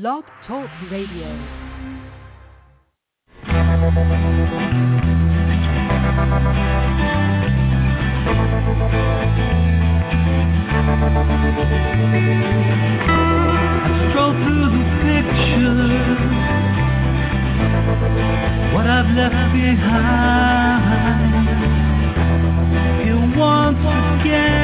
Blog Talk Radio. Stroll through the pictures, what I've left behind. Here once again.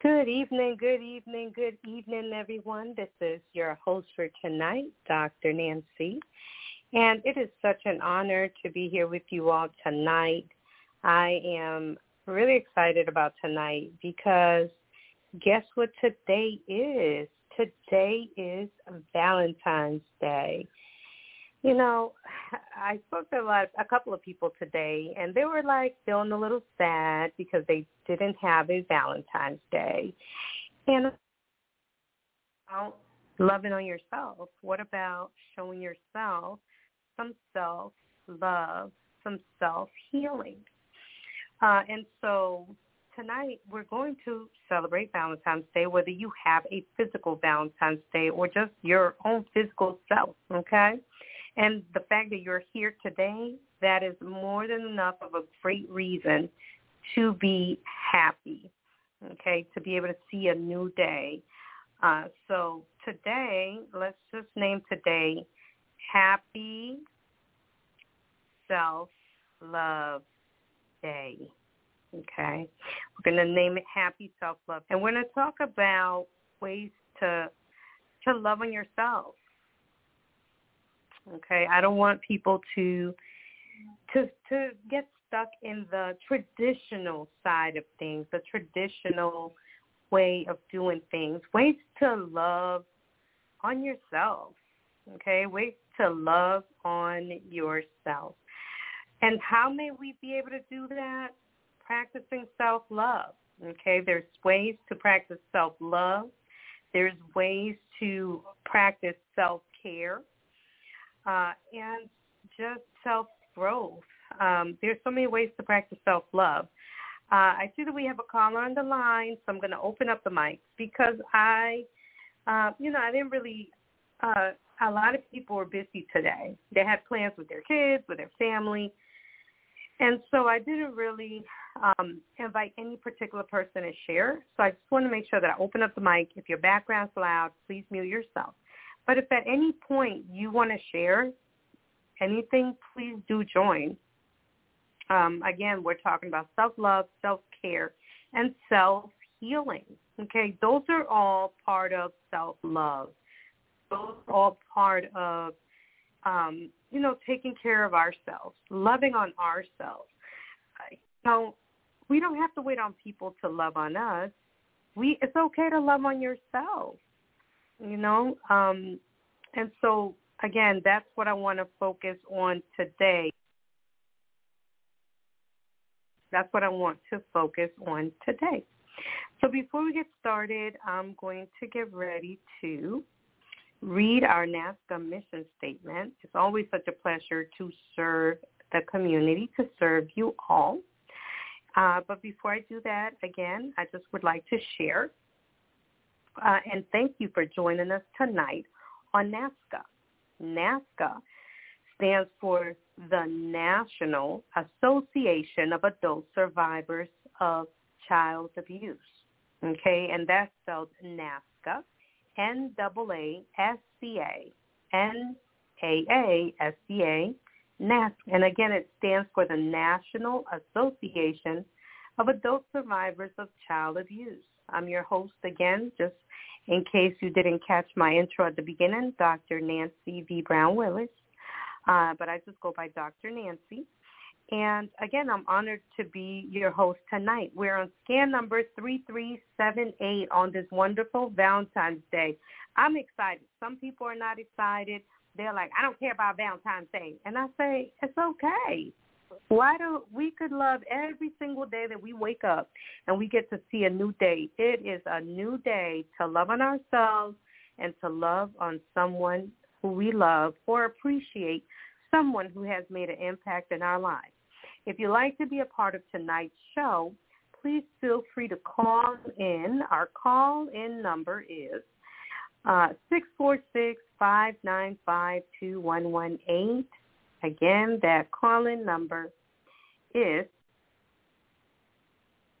Good evening, good evening, good evening, everyone. This is your host for tonight, Dr. Nancy. And it is such an honor to be here with you all tonight. I am really excited about tonight because guess what today is? Today is Valentine's Day. You know, I spoke to a lot, a couple of people today, and they were like feeling a little sad because they didn't have a Valentine's Day. And about loving on yourself. What about showing yourself some self love, some self healing? Uh, and so tonight we're going to celebrate Valentine's Day, whether you have a physical Valentine's Day or just your own physical self, okay? And the fact that you're here today, that is more than enough of a great reason to be happy, okay, to be able to see a new day. Uh, so today, let's just name today Happy Self-Love Day. Okay. We're going to name it Happy Self-Love. And we're going to talk about ways to to love on yourself. Okay? I don't want people to to to get stuck in the traditional side of things, the traditional way of doing things. Ways to love on yourself. Okay? Ways to love on yourself. And how may we be able to do that? Practicing self-love. Okay, there's ways to practice self-love. There's ways to practice self-care uh, and just self-growth. Um, there's so many ways to practice self-love. Uh, I see that we have a caller on the line, so I'm going to open up the mic because I, uh, you know, I didn't really. Uh, a lot of people were busy today. They had plans with their kids, with their family, and so I didn't really um, invite any particular person to share. So I just want to make sure that I open up the mic. If your background's loud, please mute yourself. But if at any point you want to share anything, please do join. Um, again, we're talking about self-love, self-care, and self-healing. Okay, those are all part of self-love. Those are all part of, um, you know, taking care of ourselves, loving on ourselves. You know, we don't have to wait on people to love on us. We it's okay to love on yourself. You know? Um and so again, that's what I want to focus on today. That's what I want to focus on today. So before we get started, I'm going to get ready to read our NAASCA mission statement. It's always such a pleasure to serve the community, to serve you all. Uh, but before I do that, again, I just would like to share uh, and thank you for joining us tonight on NAASCA. NAASCA stands for the National Association of Adult Survivors of Child Abuse. Okay, and that's spelled NAASCA, N-A-A-S-C-A, N-A-A-S-C-A. And again, it stands for the National Association of adult survivors of child abuse. I'm your host again, just in case you didn't catch my intro at the beginning, Dr. Nancy V. Brown Willis. Uh, but I just go by Dr. Nancy. And again, I'm honored to be your host tonight. We're on scan number 3378 on this wonderful Valentine's Day. I'm excited. Some people are not excited. They're like, I don't care about Valentine's Day. And I say, it's okay. Why don't we could love every single day that we wake up and we get to see a new day. It is a new day to love on ourselves and to love on someone who we love or appreciate someone who has made an impact in our lives. If you'd like to be a part of tonight's show, please feel free to call in. Our call-in number is uh, 646-595-2118. Again, that call-in number is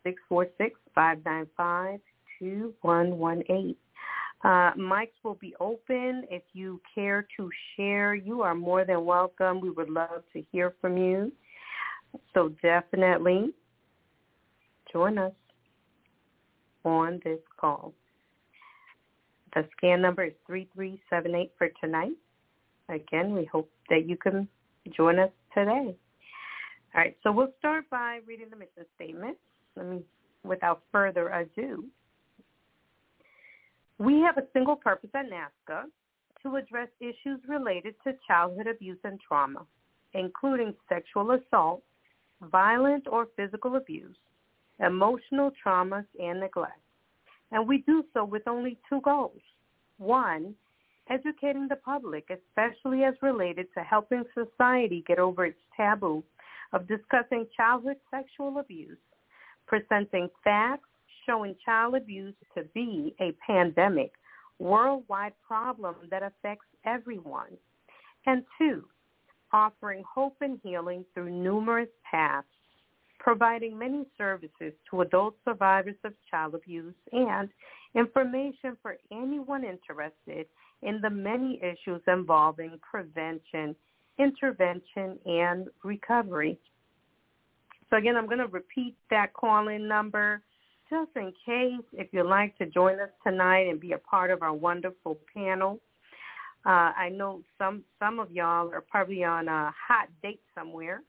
646-595-2118. Uh, mics will be open. If you care to share, you are more than welcome. We would love to hear from you. So definitely join us on this call. The scan number is 3378 for tonight. Again, we hope that you can join us today. All right, so we'll start by reading the mission statement. Let me, without further ado, we have a single purpose at NAASCA to address issues related to childhood abuse and trauma, including sexual assault, violent or physical abuse, emotional traumas, and neglect. And we do so with only two goals. One, educating the public, especially as related to helping society get over its taboo of discussing childhood sexual abuse, presenting facts showing child abuse to be a pandemic, worldwide problem that affects everyone. And two, offering hope and healing through numerous paths, providing many services to adult survivors of child abuse and information for anyone interested in the many issues involving prevention, intervention, and recovery. So again, I'm going to repeat that call-in number just in case if you'd like to join us tonight and be a part of our wonderful panel. Uh, I know some some of y'all are probably on a hot date somewhere.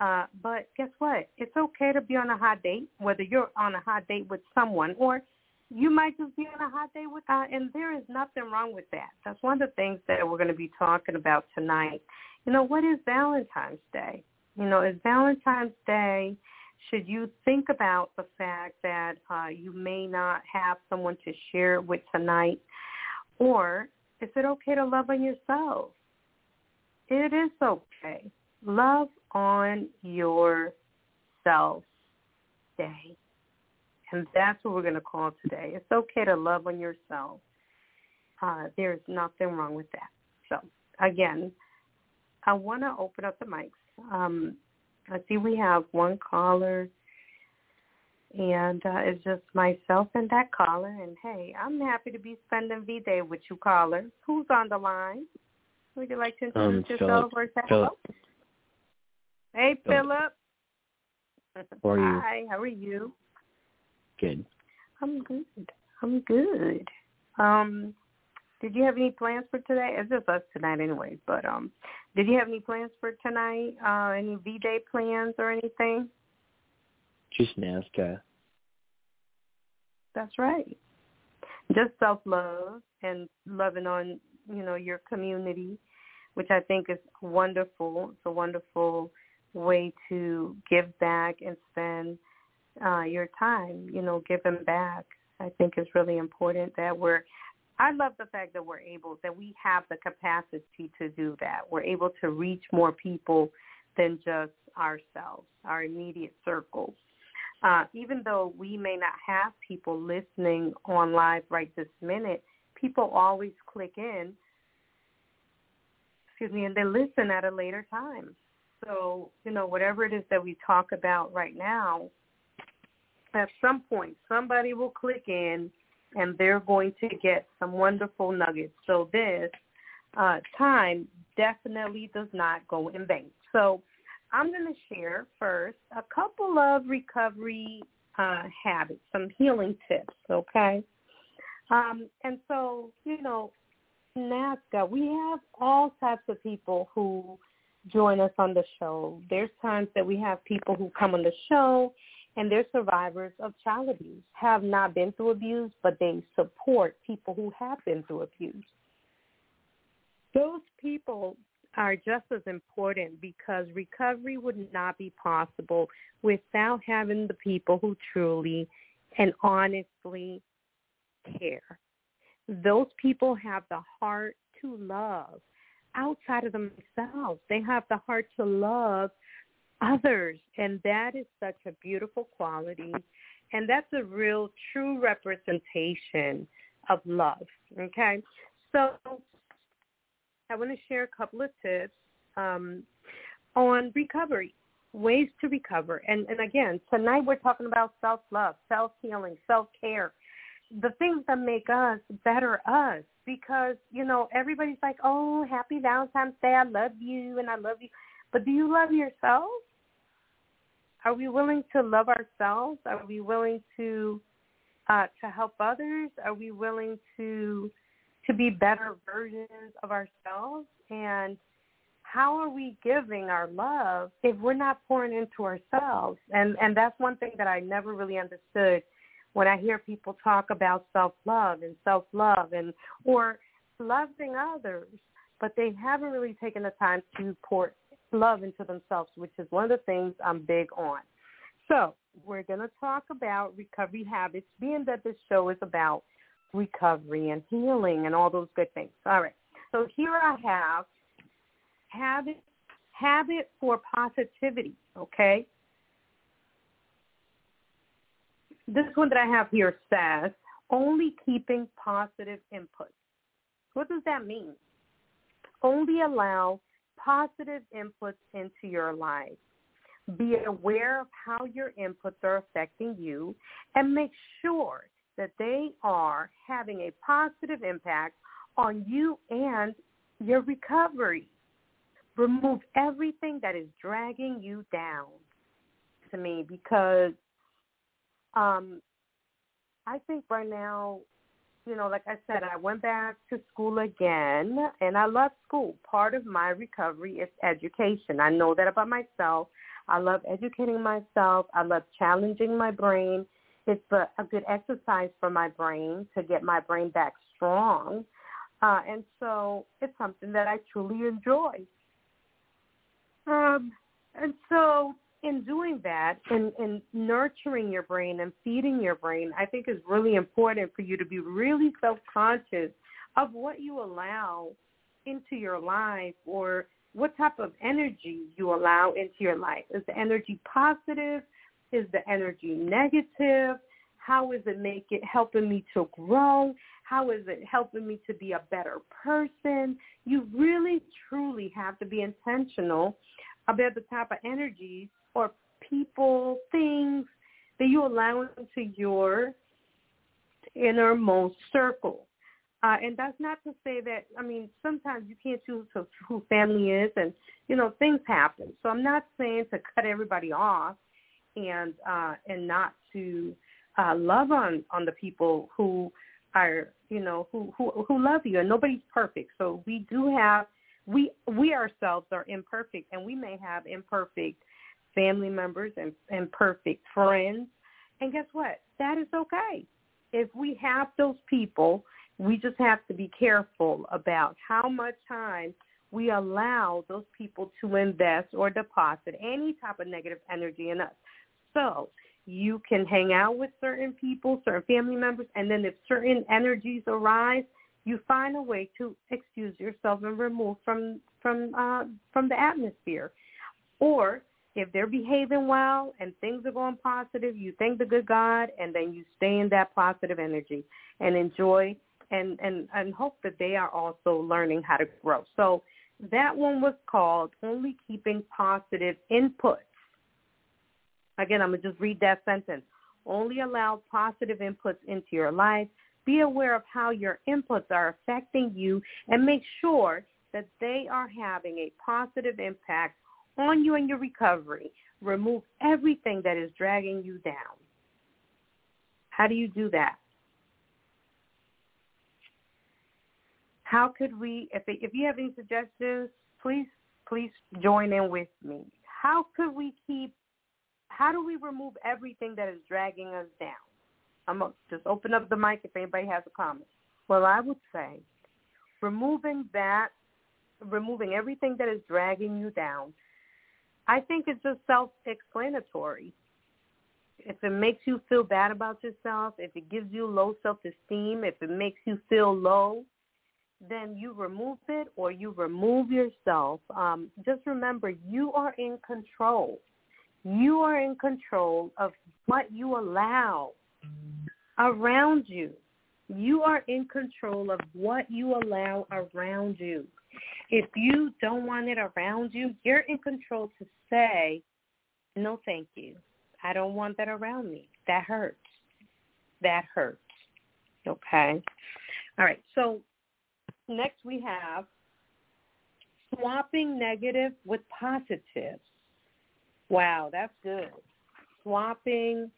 Uh, but guess what? It's okay to be on a hot date, whether you're on a hot date with someone or you might just be on a hot date with, uh, and there is nothing wrong with that. That's one of the things that we're going to be talking about tonight. You know, what is Valentine's Day? You know, is Valentine's Day should you think about the fact that uh, you may not have someone to share it with tonight? Or is it okay to love on yourself? It is okay. Love on yourself day. And that's what we're going to call today. It's okay to love on yourself. Uh, there's nothing wrong with that. So, again, I want to open up the mics. Um, I see we have one caller, and uh, it's just myself and that caller. And hey, I'm happy to be spending V Day with you, caller. Who's on the line? Would you like to um, introduce um, yourself or say hello? Hey, Philip. How are you? Hi, how are you? Good. I'm good. I'm good. Um, did you have any plans for today? It's just us tonight anyway, but um did you have any plans for tonight? Uh any V Day plans or anything? Just NAASCA. That's right. Just self love and loving on, you know, your community, which I think is wonderful. It's a wonderful way to give back and spend uh your time, you know, giving back. I think is really important that we're I love the fact that we're able, that we have the capacity to do that. We're able to reach more people than just ourselves, our immediate circles. Uh, even though we may not have people listening on live right this minute, people always click in, excuse me, and they listen at a later time. So, you know, whatever it is that we talk about right now, at some point, somebody will click in and they're going to get some wonderful nuggets. So this uh, time definitely does not go in vain. So I'm going to share first a couple of recovery uh, habits, some healing tips, okay? Um, and so, you know, NAASCA, we have all types of people who join us on the show. There's times that we have people who come on the show and they're survivors of child abuse, have not been through abuse, but they support people who have been through abuse. Those people are just as important because recovery would not be possible without having the people who truly and honestly care. Those people have the heart to love outside of themselves. They have the heart to love others. And that is such a beautiful quality. And that's a real true representation of love. Okay. So I want to share a couple of tips um, on recovery, ways to recover. And, and again, tonight we're talking about self-love, self-healing, self-care, the things that make us better us. Because, you know, everybody's like, oh, happy Valentine's Day. I love you and I love you. But do you love yourself? Are we willing to love ourselves? Are we willing to uh, to help others? Are we willing to to be better versions of ourselves? And how are we giving our love if we're not pouring into ourselves? And and that's one thing that I never really understood when I hear people talk about self-love and self-love and or loving others, but they haven't really taken the time to pour love into themselves, which is one of the things I'm big on. So we're going to talk about recovery habits, being that this show is about recovery and healing and all those good things. All right. So here I have habit habit for positivity. Okay. This one that I have here says only keeping positive inputs. What does that mean? Only allow positive inputs into your life. Be aware of how your inputs are affecting you and make sure that they are having a positive impact on you and your recovery. Remove everything that is dragging you down to me because um, I think right now, you know, like I said, I went back to school again and I love school. Part of my recovery is education. I know that about myself. I love educating myself. I love challenging my brain it's a, a good exercise for my brain to get my brain back strong. Uh, and so it's something that I truly enjoy. Um, and so in doing that and, nurturing your brain and feeding your brain, I think is really important for you to be really self-conscious of what you allow into your life or what type of energy you allow into your life. Is the energy positive? Is the energy negative? How is it make it helping me to grow? How is it helping me to be a better person? You really truly have to be intentional about the type of energies or people, things that you allow into your innermost circle. Uh, and that's not to say that, I mean, sometimes you can't choose who family is and, you know, things happen. So I'm not saying to cut everybody off and uh, and not to uh, love on on the people who are you know who who who love you and nobody's perfect so we do have we we ourselves are imperfect and we may have imperfect family members and and perfect friends. And guess what? That is okay. If we have those people we just have to be careful about how much time we allow those people to invest or deposit any type of negative energy in us. So you can hang out with certain people, certain family members, and then if certain energies arise, you find a way to excuse yourself and remove from from uh, from the atmosphere. Or if they're behaving well and things are going positive, you thank the good God, and then you stay in that positive energy and enjoy and and and hope that they are also learning how to grow. So that one was called only keeping positive Inputs. Again, I'm going to just read that sentence. Only allow positive inputs into your life. Be aware of how your inputs are affecting you and make sure that they are having a positive impact on you in your recovery. Remove everything that is dragging you down. How do you do that? How could we, if, if you have any suggestions, please, please join in with me. How could we keep, how do we remove everything that is dragging us down? I'm going to just open up the mic if anybody has a comment. Well, I would say removing that, removing everything that is dragging you down, I think it's just self-explanatory. If it makes you feel bad about yourself, if it gives you low self-esteem, if it makes you feel low, then you remove it or you remove yourself. Um, just remember, you are in control. You are in control of what you allow around you. You are in control of what you allow around you. If you don't want it around you, you're in control to say, no, thank you. I don't want that around me. That hurts. That hurts. Okay. All right. So next we have swapping negative with positive. Wow, that's good. Swapping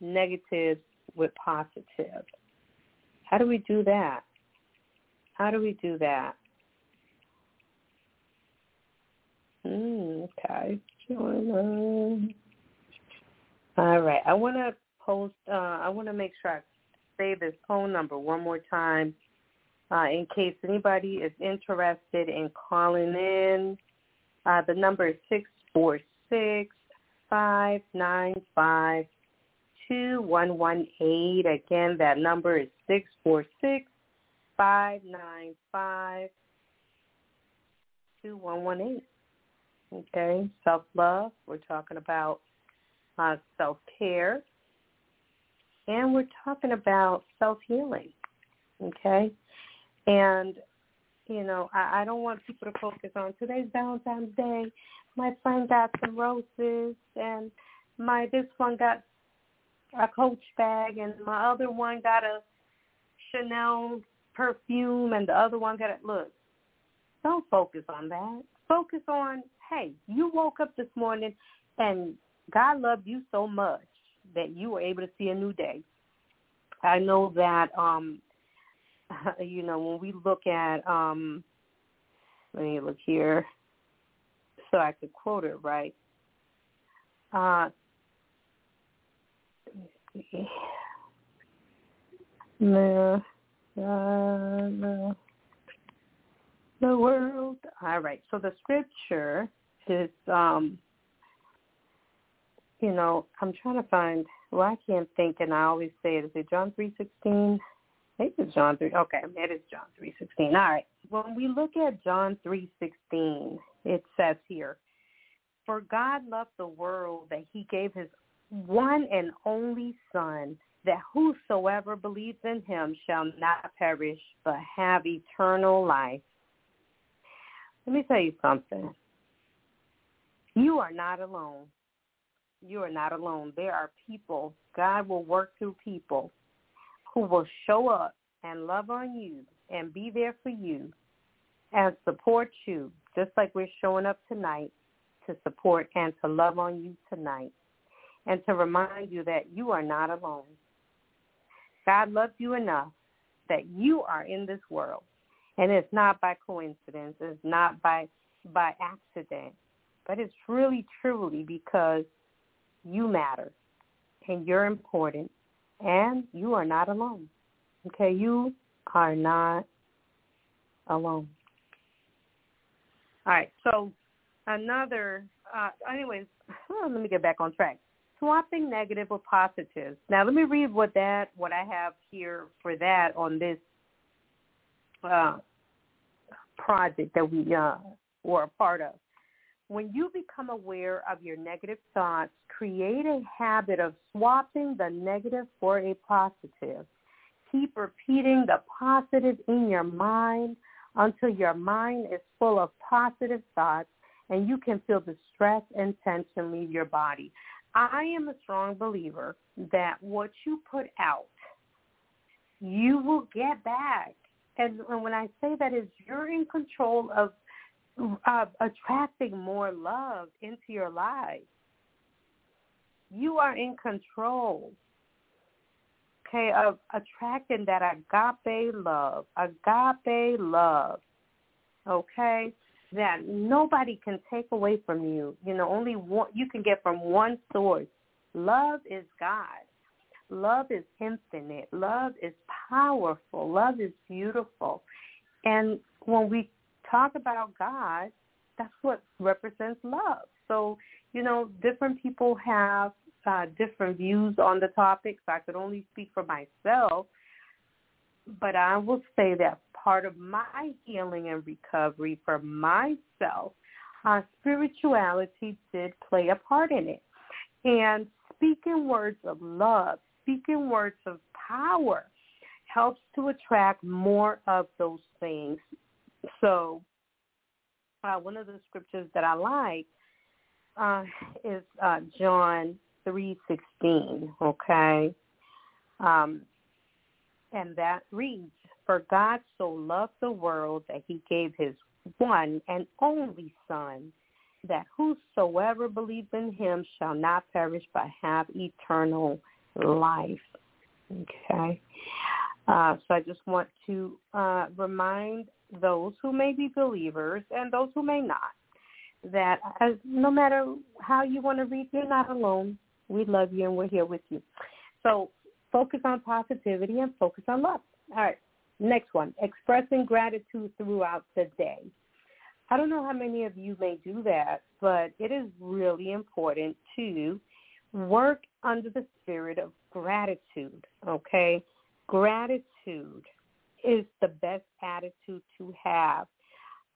negative with positive. How do we do that? How do we do that? Mm, okay. All right. I want to post. Uh, I want to make sure I say this phone number one more time uh, in case anybody is interested in calling in. Uh, the number is six four six five nine five two one one eight. Again, that number is six four six five nine five two one one eight. Okay, self love. We're talking about uh, self care, and we're talking about self healing. Okay, and, you know, I, I don't want people to focus on today's Valentine's Day. My friend got some roses and my this one got a coach bag and my other one got a Chanel perfume and the other one got a look. Don't focus on that. Focus on, hey, you woke up this morning and God loved you so much that you were able to see a new day. I know that um you know, when we look at, um, let me look here so I could quote it right. Uh, the, uh, the world. All right. So the scripture is, um, you know, I'm trying to find. Well, I can't think, and I always say it. Is it John three sixteen? think it's John three. Okay, it is John three sixteen. All right. When we look at John three sixteen, it says here, "For God loved the world that He gave His one and only Son, that whosoever believes in Him shall not perish but have eternal life." Let me tell you something. You are not alone. You are not alone. There are people. God will work through people who will show up and love on you and be there for you and support you, just like we're showing up tonight to support and to love on you tonight and to remind you that you are not alone. God loved you enough that you are in this world. And it's not by coincidence. It's not by by accident. But it's really truly because you matter and you're important and you are not alone. Okay, you are not alone. All right, so another, uh, anyways, let me get back on track. Swapping negative with positives. Now, let me read what that, what I have here for that on this uh, project that we uh, were a part of. When you become aware of your negative thoughts, create a habit of swapping the negative for a positive. Keep repeating the positive in your mind until your mind is full of positive thoughts and you can feel the stress and tension leave your body. I am a strong believer that what you put out, you will get back. And when I say that is you're in control of uh, attracting more love into your life. You are in control, okay, of attracting that agape love, agape love, okay, that nobody can take away from you. You know, only one you can get from one source. Love is God. Love is infinite. Love is powerful. Love is beautiful. And when we talk about God, that's what represents love. So, you know, different people have uh, different views on the topics. I could only speak for myself, but I will say that part of my healing and recovery for myself, uh, spirituality did play a part in it. And speaking words of love, speaking words of power helps to attract more of those things. So uh, one of the scriptures that I like uh, is uh, John three sixteen. Okay, um, and that reads, "For God so loved the world that He gave His one and only Son, that whosoever believes in Him shall not perish but have eternal life." Okay. Uh, so I just want to uh, remind those who may be believers and those who may not that as, no matter how you want to read, you're not alone. We love you and we're here with you. So focus on positivity and focus on love. All right. Next one, expressing gratitude throughout the day. I don't know how many of you may do that, but it is really important to work under the spirit of gratitude, okay? Gratitude is the best attitude to have.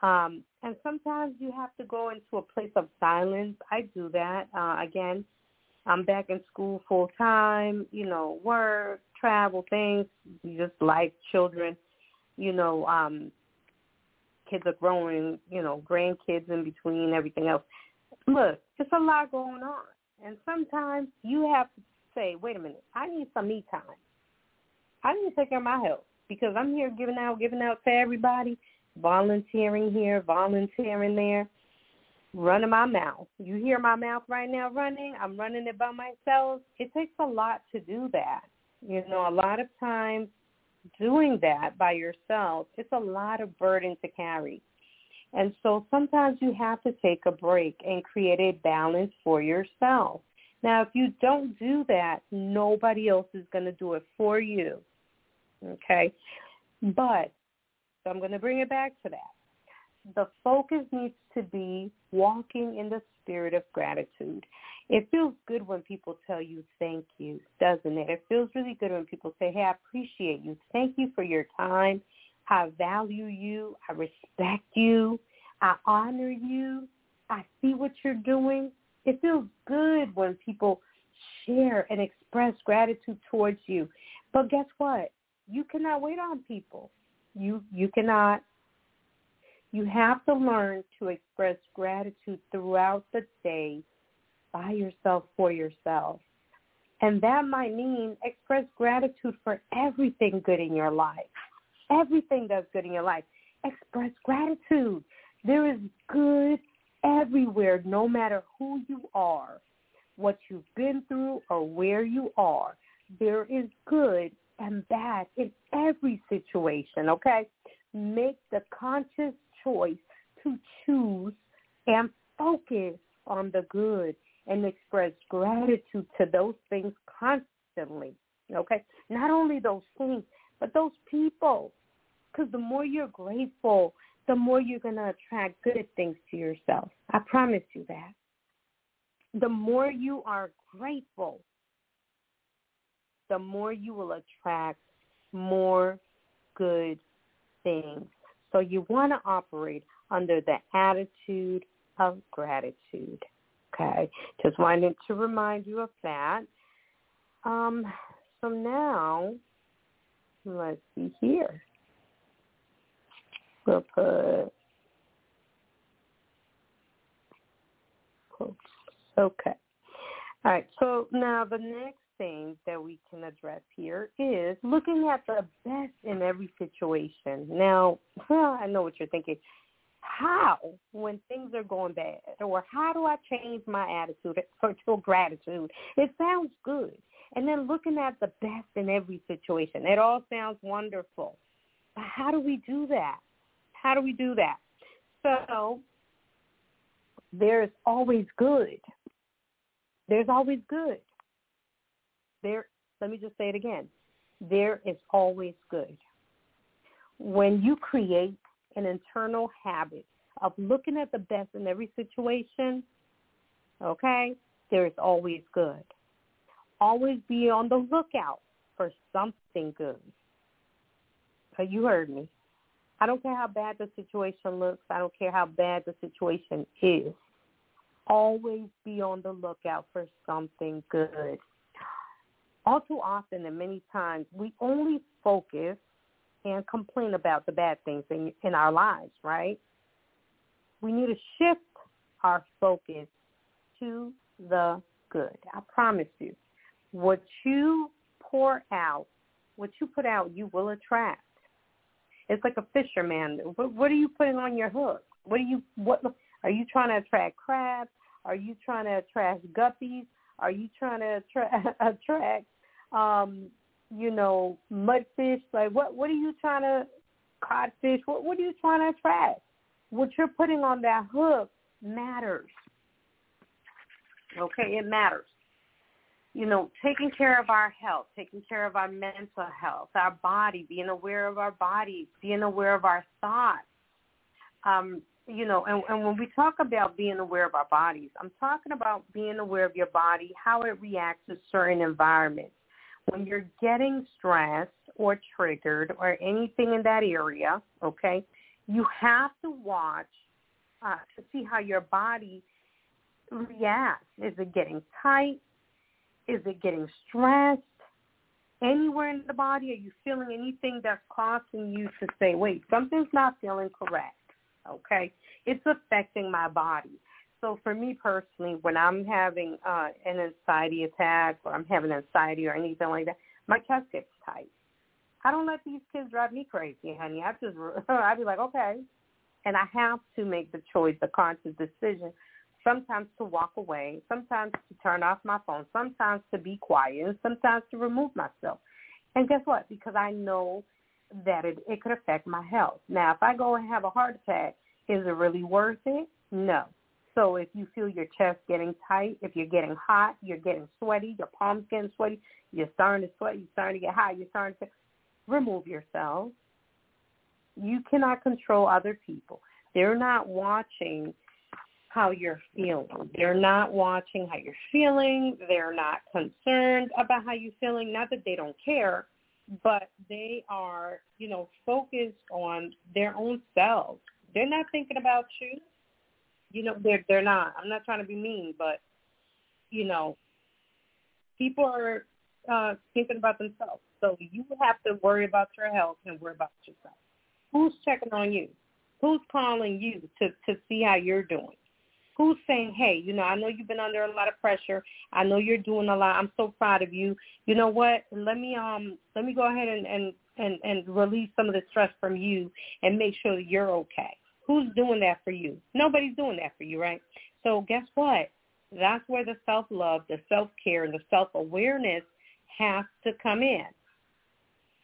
Um, and sometimes you have to go into a place of silence. I do that. Uh, again, I'm back in school full time, you know, work, travel, things, just like children, you know, um, kids are growing, you know, grandkids in between, everything else. Look, it's a lot going on. And sometimes you have to say, wait a minute, I need some me time. I need to take care of my health because I'm here giving out, giving out to everybody, volunteering here, volunteering there, running my mouth. You hear my mouth right now running. I'm running it by myself. It takes a lot to do that. You know, a lot of times doing that by yourself, it's a lot of burden to carry. And so sometimes you have to take a break and create a balance for yourself. Now, if you don't do that, nobody else is going to do it for you. Okay? But, so I'm going to bring it back to that. The focus needs to be walking in the spirit of gratitude. It feels good when people tell you thank you, doesn't it? It feels really good when people say, hey, I appreciate you. Thank you for your time. I value you. I respect you. I honor you. I see what you're doing. It feels good when people share and express gratitude towards you. But guess what? You cannot wait on people. You you cannot. You have to learn to express gratitude throughout the day by yourself for yourself. And that might mean express gratitude for everything good in your life. Everything that's good in your life. Express gratitude. There is good everywhere, no matter who you are, what you've been through, or where you are. There is good and bad in every situation, okay? Make the conscious choice to choose and focus on the good and express gratitude to those things constantly, okay? Not only those things, but those people. Because the more you're grateful, the more you're going to attract good things to yourself. I promise you that. The more you are grateful, the more you will attract more good things. So you want to operate under the attitude of gratitude. Okay, just wanted to remind you of that. Um, so now, let's see here. We'll put quotes. Okay. All right. So now the next thing that we can address here is looking at the best in every situation. Now, I know what you're thinking. how when things are going bad or how do I change my attitude to gratitude? It sounds good. And then looking at the best in every situation. It all sounds wonderful. But how do we do that? How do we do that? So there's always good. There's always good. There let me just say it again. There is always good. When you create an internal habit of looking at the best in every situation, okay, there is always good. Always be on the lookout for something good. So you heard me. I don't care how bad the situation looks. I don't care how bad the situation is. Always be on the lookout for something good. All too often and many times, we only focus and complain about the bad things in, in our lives, right? We need to shift our focus to the good. I promise you. What you pour out, what you put out, you will attract. It's like a fisherman. What, what are you putting on your hook? What are you what are you trying to attract crabs? Are you trying to attract guppies? Are you trying to attract, attract um, you know, mudfish? Like what what are you trying to codfish? What what are you trying to attract? What you're putting on that hook matters. Okay, it matters. You know, taking care of our health, taking care of our mental health, our body, being aware of our body, being aware of our thoughts. Um, you know, and, and when we talk about being aware of our bodies, I'm talking about being aware of your body, how it reacts to certain environments when you're getting stressed or triggered or anything in that area, okay, you have to watch uh, to see how your body reacts. Is it getting tight? Is it getting stressed? Anywhere in the body, are you feeling anything that's causing you to say, wait, something's not feeling correct? Okay, it's affecting my body. So for me personally, when I'm having uh, an anxiety attack or I'm having anxiety or anything like that, my chest gets tight. I don't let these kids drive me crazy, honey. I just I'd be like, okay, and I have to make the choice, the conscious decision, sometimes to walk away, sometimes to turn off my phone, sometimes to be quiet, and sometimes to remove myself. And guess what? Because I know that it, it could affect my health. Now, if I go and have a heart attack, is it really worth it? No. So if you feel your chest getting tight, if you're getting hot, you're getting sweaty, your palms getting sweaty, you're starting to sweat, you're starting to get hot, you're starting to remove yourself. You cannot control other people. They're not watching how you're feeling. They're not watching how you're feeling. They're not concerned about how you're feeling. Not that they don't care, but they are, you know, focused on their own selves. They're not thinking about you you know they're they're not. I'm not trying to be mean, but you know, people are uh, thinking about themselves. So you have to worry about your health and worry about yourself. Who's checking on you? Who's calling you to to see how you're doing? Who's saying, hey, you know, I know you've been under a lot of pressure. I know you're doing a lot. I'm so proud of you. You know what? Let me um let me go ahead and and and, and release some of the stress from you and make sure that you're okay. Who's doing that for you? Nobody's doing that for you, right? So guess what? That's where the self-love, the self-care, and the self-awareness has to come in.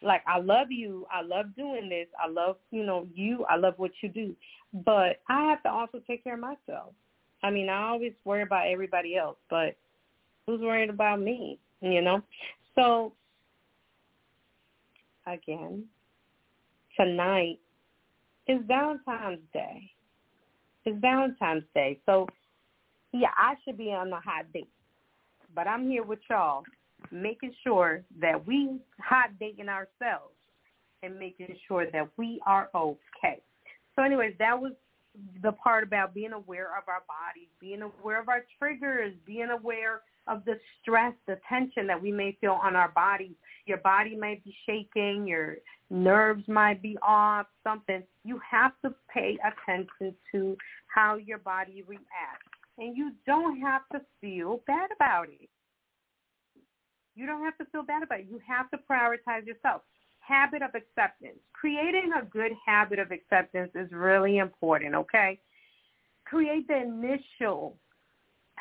Like, I love you. I love doing this. I love, you know, you. I love what you do. But I have to also take care of myself. I mean, I always worry about everybody else, but who's worried about me, you know? So, again, tonight it's Valentine's Day. It's Valentine's Day. So, yeah, I should be on a hot date. But I'm here with y'all making sure that we hot dating ourselves and making sure that we are okay. So anyways, that was the part about being aware of our bodies, being aware of our triggers, being aware of the stress, the tension that we may feel on our bodies. Your body might be shaking, your nerves might be off, something. You have to pay attention to how your body reacts. And you don't have to feel bad about it. You don't have to feel bad about it. You have to prioritize yourself. habit of acceptance. Creating a good habit of acceptance is really important, okay? Create the initial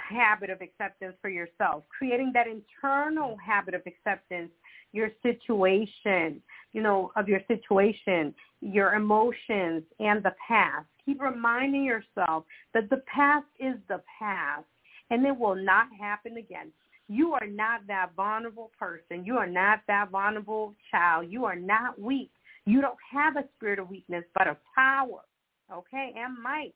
habit of acceptance for yourself, creating that internal habit of acceptance, your situation, you know, of your situation, your emotions, and the past. Keep reminding yourself that the past is the past and it will not happen again. You are not that vulnerable person. You are not that vulnerable child. You are not weak. You don't have a spirit of weakness, but of power, okay, and might.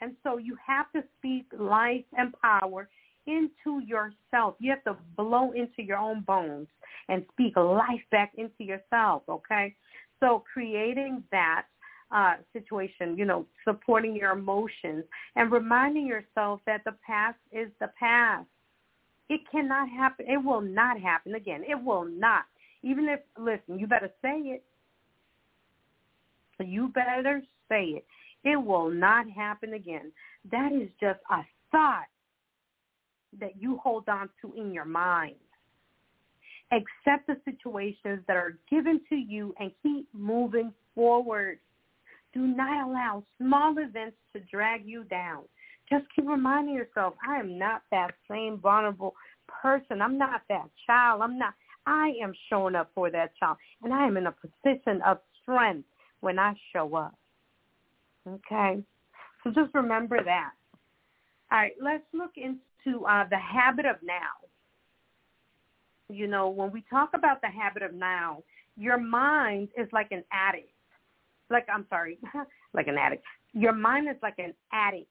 And so you have to speak life and power into yourself. You have to blow into your own bones and speak life back into yourself, okay? So creating that uh, situation, you know, supporting your emotions and reminding yourself that the past is the past. It cannot happen. It will not happen again. It will not. Even if, listen, you better say it. You better say it. It will not happen again. That is just a thought that you hold on to in your mind. Accept the situations that are given to you and keep moving forward. Do not allow small events to drag you down. Just keep reminding yourself, I am not that same vulnerable person. I'm not that child. I'm not. I am showing up for that child, and I am in a position of strength when I show up. Okay, so just remember that. All right, let's look into uh, the habit of now. You know, when we talk about the habit of now, your mind is like an addict. Like I'm sorry, like an addict. Your mind is like an addict.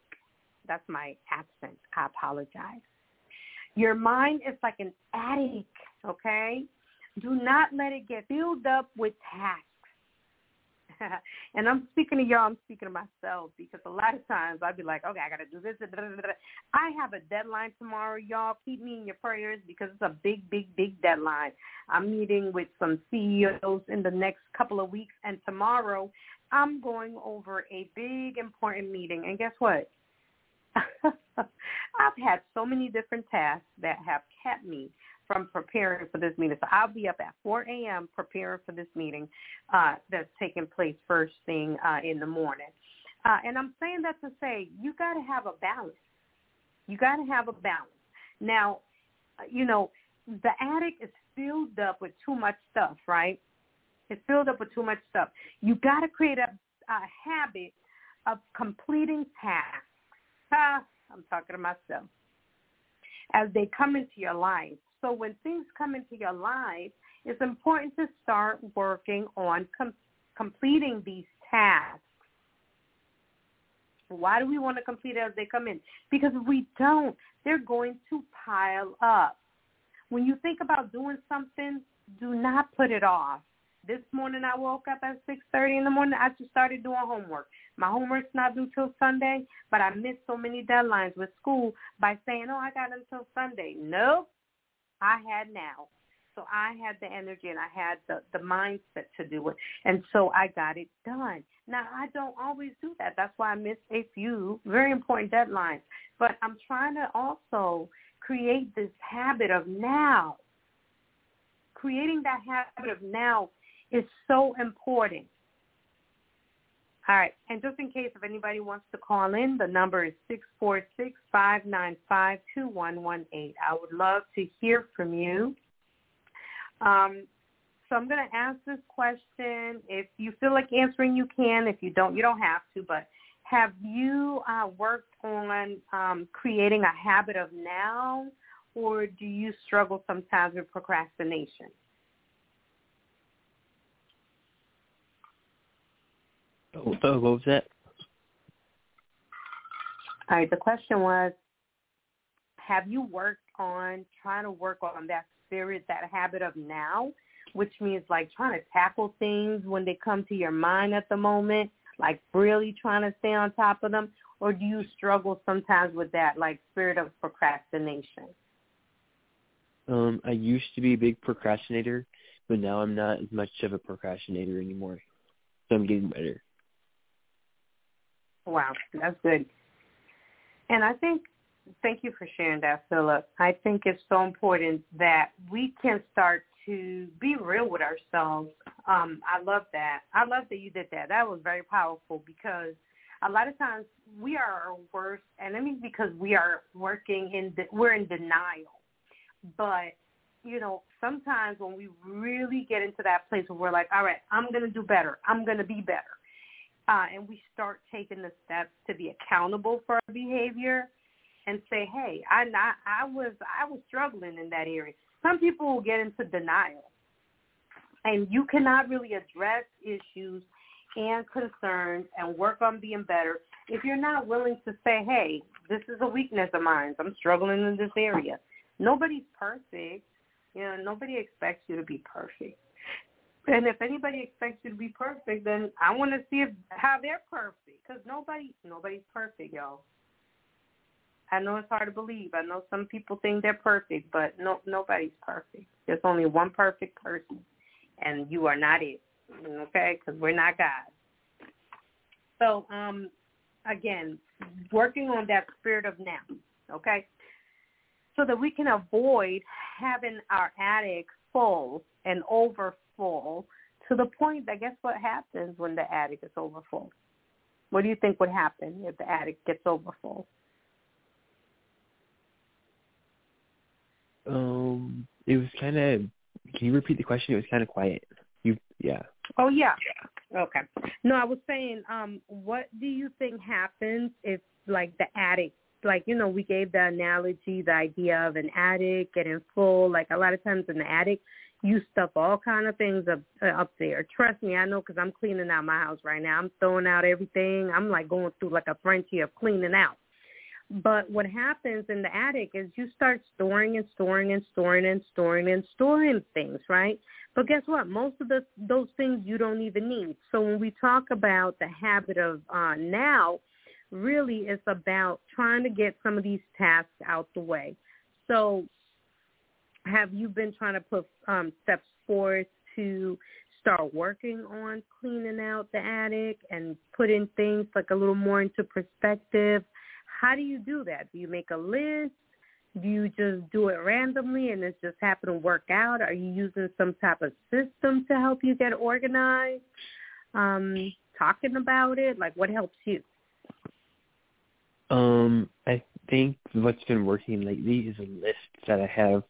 That's my accent. I apologize. Your mind is like an addict, okay? Do not let it get filled up with tasks. and I'm speaking to y'all, I'm speaking to myself because a lot of times I'd be like, okay, I got to do this. I have a deadline tomorrow, y'all. Keep me in your prayers because it's a big, big, big deadline. I'm meeting with some CEOs in the next couple of weeks, and tomorrow I'm going over a big, important meeting. And guess what? I've had so many different tasks that have kept me from preparing for this meeting. So I'll be up at 4 a.m. preparing for this meeting uh, that's taking place first thing uh, in the morning. Uh, and I'm saying that to say you got to have a balance. You got to have a balance. Now, uh, you know, the attic is filled up with too much stuff, right? It's filled up with too much stuff. You got to create a, a habit of completing tasks. Ah, I'm talking to myself. As they come into your life, so when things come into your life, it's important to start working on com- completing these tasks. Why do we want to complete as they come in? Because if we don't, they're going to pile up. When you think about doing something, do not put it off. This morning I woke up at 6.30 in the morning. I just started doing homework. My homework's not due till Sunday, but I missed so many deadlines with school by saying, oh, I got until Sunday. Nope. I had now. So I had the energy and I had the, the mindset to do it. And so I got it done. Now, I don't always do that. That's why I miss a few very important deadlines. But I'm trying to also create this habit of now. Creating that habit of now is so important. All right. And just in case if anybody wants to call in, the number is six four six five nine five two one one eight. I would love to hear from you. Um, so I'm going to ask this question. If you feel like answering, you can. If you don't, you don't have to. But have you uh, worked on um, creating a habit of now, or do you struggle sometimes with procrastination? What was that? All right. The question was, have you worked on trying to work on that spirit, that habit of now, which means like trying to tackle things when they come to your mind at the moment, like really trying to stay on top of them, or do you struggle sometimes with that, like spirit of procrastination? Um, I used to be a big procrastinator, but now I'm not as much of a procrastinator anymore. So I'm getting better. Wow, that's good. And I think, thank you for sharing that, Philip. I think it's so important that we can start to be real with ourselves Um, I love that. I love that you did that. That was very powerful because a lot of times we are our worst enemies because we are working in de- we're in denial. But you know, sometimes when we really get into that place where we're like, all right, I'm going to do better. I'm going to be better. Uh, and we start taking the steps to be accountable for our behavior and say, hey, I, I, I was I was struggling in that area. Some people will get into denial, and you cannot really address issues and concerns and work on being better if you're not willing to say, hey, this is a weakness of mine. I'm struggling in this area. Nobody's perfect. You know, nobody expects you to be perfect. And if anybody expects you to be perfect, then I want to see if how they're perfect because nobody nobody's perfect, y'all. I know it's hard to believe. I know some people think they're perfect, but no nobody's perfect. There's only one perfect person, and you are not it. Okay, because we're not God. So, um, again, working on that spirit of now. Okay, so that we can avoid having our attic full and over full to the point that guess what happens when the attic is over full? What do you think would happen if the attic gets over full? Um, it was kind of. Can you repeat the question? It was kind of quiet. You, yeah. Oh yeah. Okay. No, I was saying, um, what do you think happens if, like, the attic like you know we gave the analogy the idea of an attic getting full like a lot of times in the attic you stuff all kind of things up uh, up there. Trust me i know because i'm cleaning out my house right now. I'm throwing out everything. I'm like going through like a frenchie of cleaning out. But what happens in the attic is you start storing and storing and storing and storing and storing things right? But guess what? Most of the those things you don't even need. So when we talk about the habit of uh now really it's about trying to get some of these tasks out the way. So have you been trying to put um, steps forward to start working on cleaning out the attic and putting things like a little more into perspective? How do you do that? Do you make a list? Do you just do it randomly and it's just happen to work out? Are you using some type of system to help you get organized? Um, talking about it? Like what helps you? Um, I think what's been working lately is a list that I have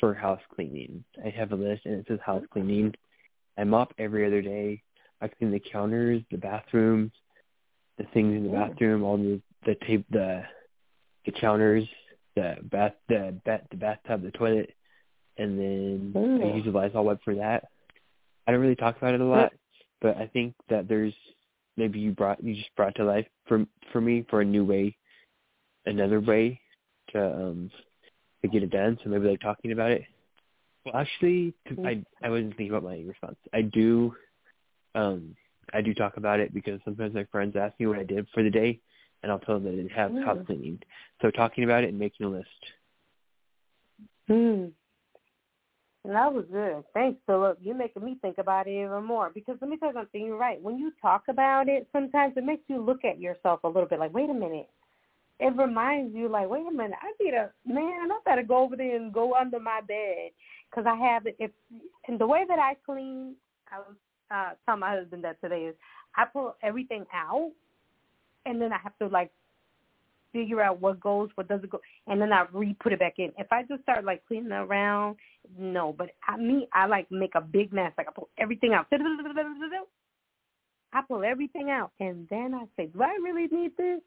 for house cleaning. I have a list and it says house cleaning. I mop every other day. I clean the counters, the bathrooms, the things in the bathroom, all the the tape, the the counters, the bath, the bat, the bathtub, the toilet, and then Ooh. I use a Lysol wipe for that. I don't really talk about it a lot, but I think that there's maybe you brought you just brought to life for for me for a new way another way to um to get it done. So maybe like talking about it. Well, actually, I I wasn't thinking about my response. I do, um, I do talk about it because sometimes my friends ask me what I did for the day, and I'll tell them that I didn't have mm. house cleaning. So talking about it and making a list. Hmm. That was good. Thanks, Philip. You're making me think about it even more. Because let me tell you something. You're right. When you talk about it, sometimes it makes you look at yourself a little bit like, wait a minute it reminds you like, wait a minute, I need a man. I better go over there and go under my bed because I have it. If and the way that I clean, I was uh, telling my husband that today is I pull everything out, and then I have to like figure out what goes, what doesn't go, and then I re-put it back in. If I just start like cleaning around, no. But I, me, I like make a big mess. Like I pull everything out. I pull everything out, and then I say, do I really need this?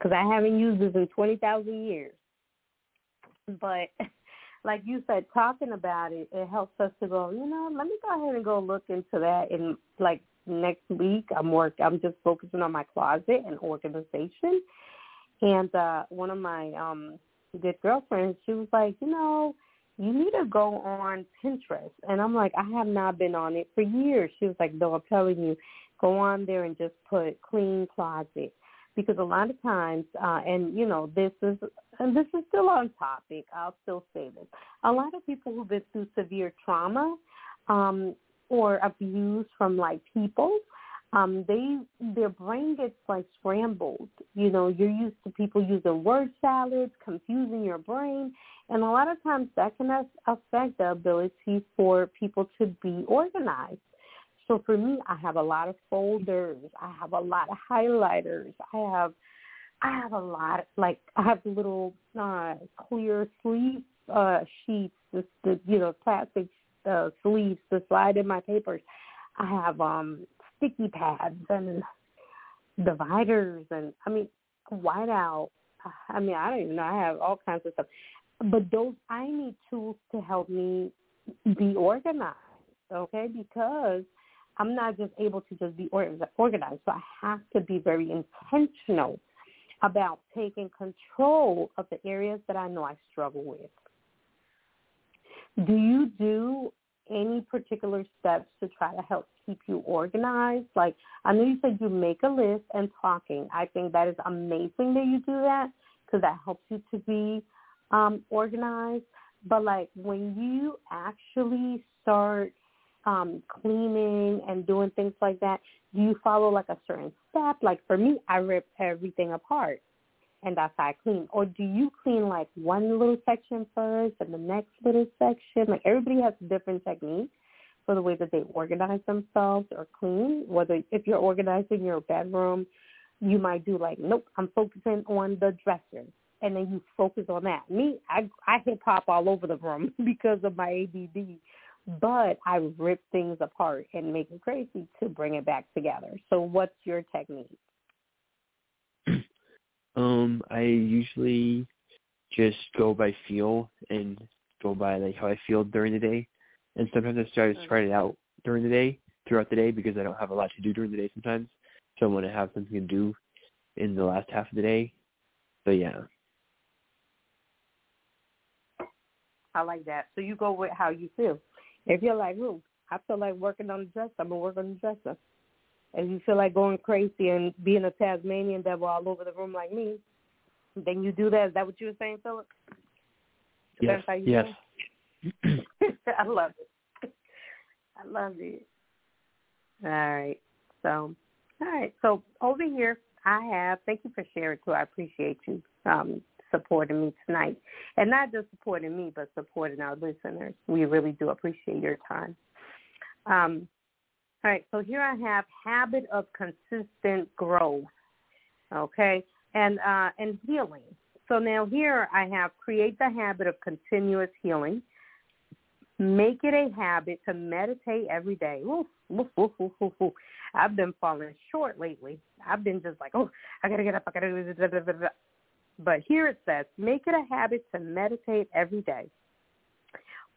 Because I haven't used this in 20,000 years. But like you said, talking about it, it helps us to go, you know, let me go ahead and go look into that. And like next week, I'm work. I'm just focusing on my closet and organization. And uh one of my um good girlfriends, she was like, you know, you need to go on Pinterest. And I'm like, I have not been on it for years. She was like, no, I'm telling you, go on there and just put clean closet because a lot of times, uh, and you know, this is and this is still on topic. I'll still say this. A lot of people who've been through severe trauma um, or abuse from like people, um, they their brain gets like scrambled. You know, you're used to people using word salads, confusing your brain, and a lot of times that can affect the ability for people to be organized So for me, I have a lot of folders. I have a lot of highlighters. I have I have a lot Of, like I have little uh clear sleeve uh sheets, the, the you know plastic uh, sleeves to slide in my papers. I have um sticky pads and dividers and I mean whiteout. I mean I don't even know. I have all kinds of stuff, but those I need tools to help me be organized. Okay, because I'm not just able to just be organized. So I have to be very intentional about taking control of the areas that I know I struggle with. Do you do any particular steps to try to help keep you organized? Like I know you said you make a list and talking. I think that is amazing that you do that because that helps you to be um, organized. But like when you actually start um, cleaning and doing things like that, do you follow like a certain step? Like for me, I rip everything apart and that's how I clean. Or do you clean like one little section first and the next little section? Like everybody has a different techniques for the way that they organize themselves or clean. Whether if you're organizing your bedroom, you might do like, nope, I'm focusing on the dresser. And then you focus on that. Me, I I hip hop all over the room because of my ADD, but I rip things apart and make it crazy to bring it back together. So, what's your technique? Um, I usually just go by feel and go by like how I feel during the day. And sometimes I try to spread it out during the day, throughout the day, because I don't have a lot to do during the day sometimes. So I want to have something to do in the last half of the day. So yeah. I like that. So you go with how you feel. If you're like, ooh, I feel like working on the dress, I'm gonna work on the dresser and you feel like going crazy and being a Tasmanian devil all over the room like me, then you do that. Is that what you were saying, Philip? Yes. yes. I love it. I love it. All right. So, all right. So over here, I have. Thank you for sharing too. I appreciate you um, supporting me tonight, and not just supporting me, but supporting our listeners. We really do appreciate your time. Um, all right, so here I have habit of consistent growth, okay, and uh, and healing. So now here I have create the habit of continuous healing. Make it a habit to meditate every day. Oof, oof, oof. I've been falling short lately. I've been just like, oh, I gotta get up, I gotta. But here it says, make it a habit to meditate every day,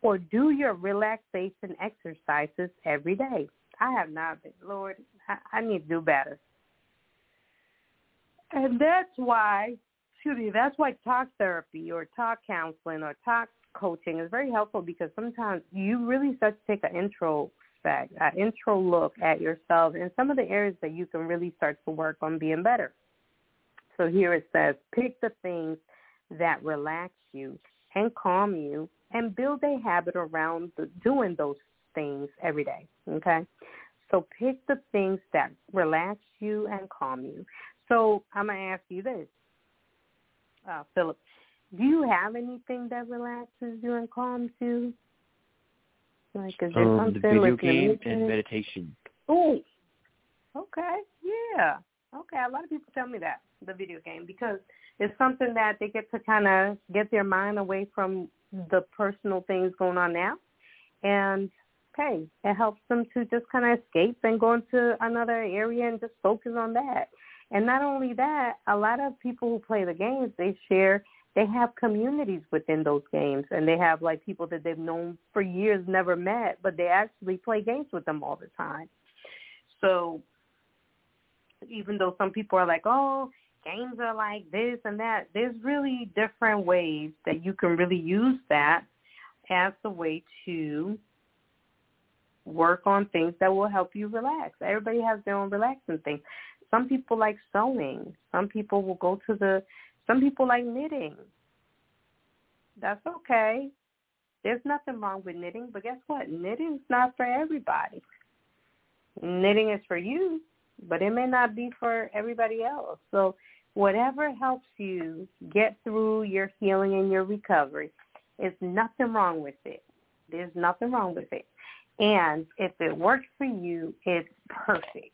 or do your relaxation exercises every day. I have not been. Lord, I, need to do better. And that's why, excuse me, that's why talk therapy or talk counseling or talk coaching is very helpful because sometimes you really start to take an intro back, an intro look at yourself and some of the areas that you can really start to work on being better. So here it says, pick the things that relax you and calm you and build a habit around the, doing those things every day. Okay? So pick the things that relax you and calm you. So I'm going to ask you this, uh, Philip. Do you have anything that relaxes you and calms you? Like, is there um, something the video like game and meditation. Oh, okay, yeah, okay. A lot of people tell me that the video game because it's something that they get to kind of get their mind away from the personal things going on now, and okay. It helps them to just kind of escape and go into another area and just focus on that. And not only that, a lot of people who play the games, they share, they have communities within those games. And they have like people that they've known for years, never met, but they actually play games with them all the time. So even though some people are like, oh, games are like this and that, there's really different ways that you can really use that as a way to work on things that will help you relax. Everybody has their own relaxing things. Some people like sewing. Some people will go to the some people like knitting. That's okay. There's nothing wrong with knitting, but guess what? Knitting is not for everybody. Knitting is for you, but it may not be for everybody else. So whatever helps you get through your healing and your recovery, there's nothing wrong with it. There's nothing wrong with it. And if it works for you, it's perfect.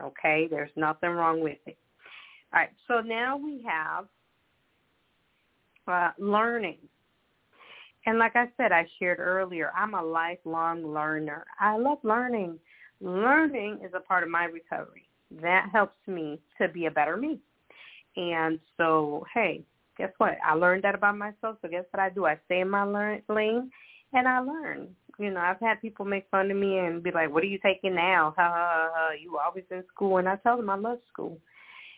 Okay, there's nothing wrong with it. All right, so now we have uh, learning. And like I said, I shared earlier, I'm a lifelong learner. I love learning. Learning is a part of my recovery. That helps me to be a better me. And so, hey, guess what? I learned that about myself. So guess what I do? I stay in my learn lane and I learn. You know, I've had people make fun of me and be like, "What are you taking now? Ha ha ha! You always in school." And I tell them I love school.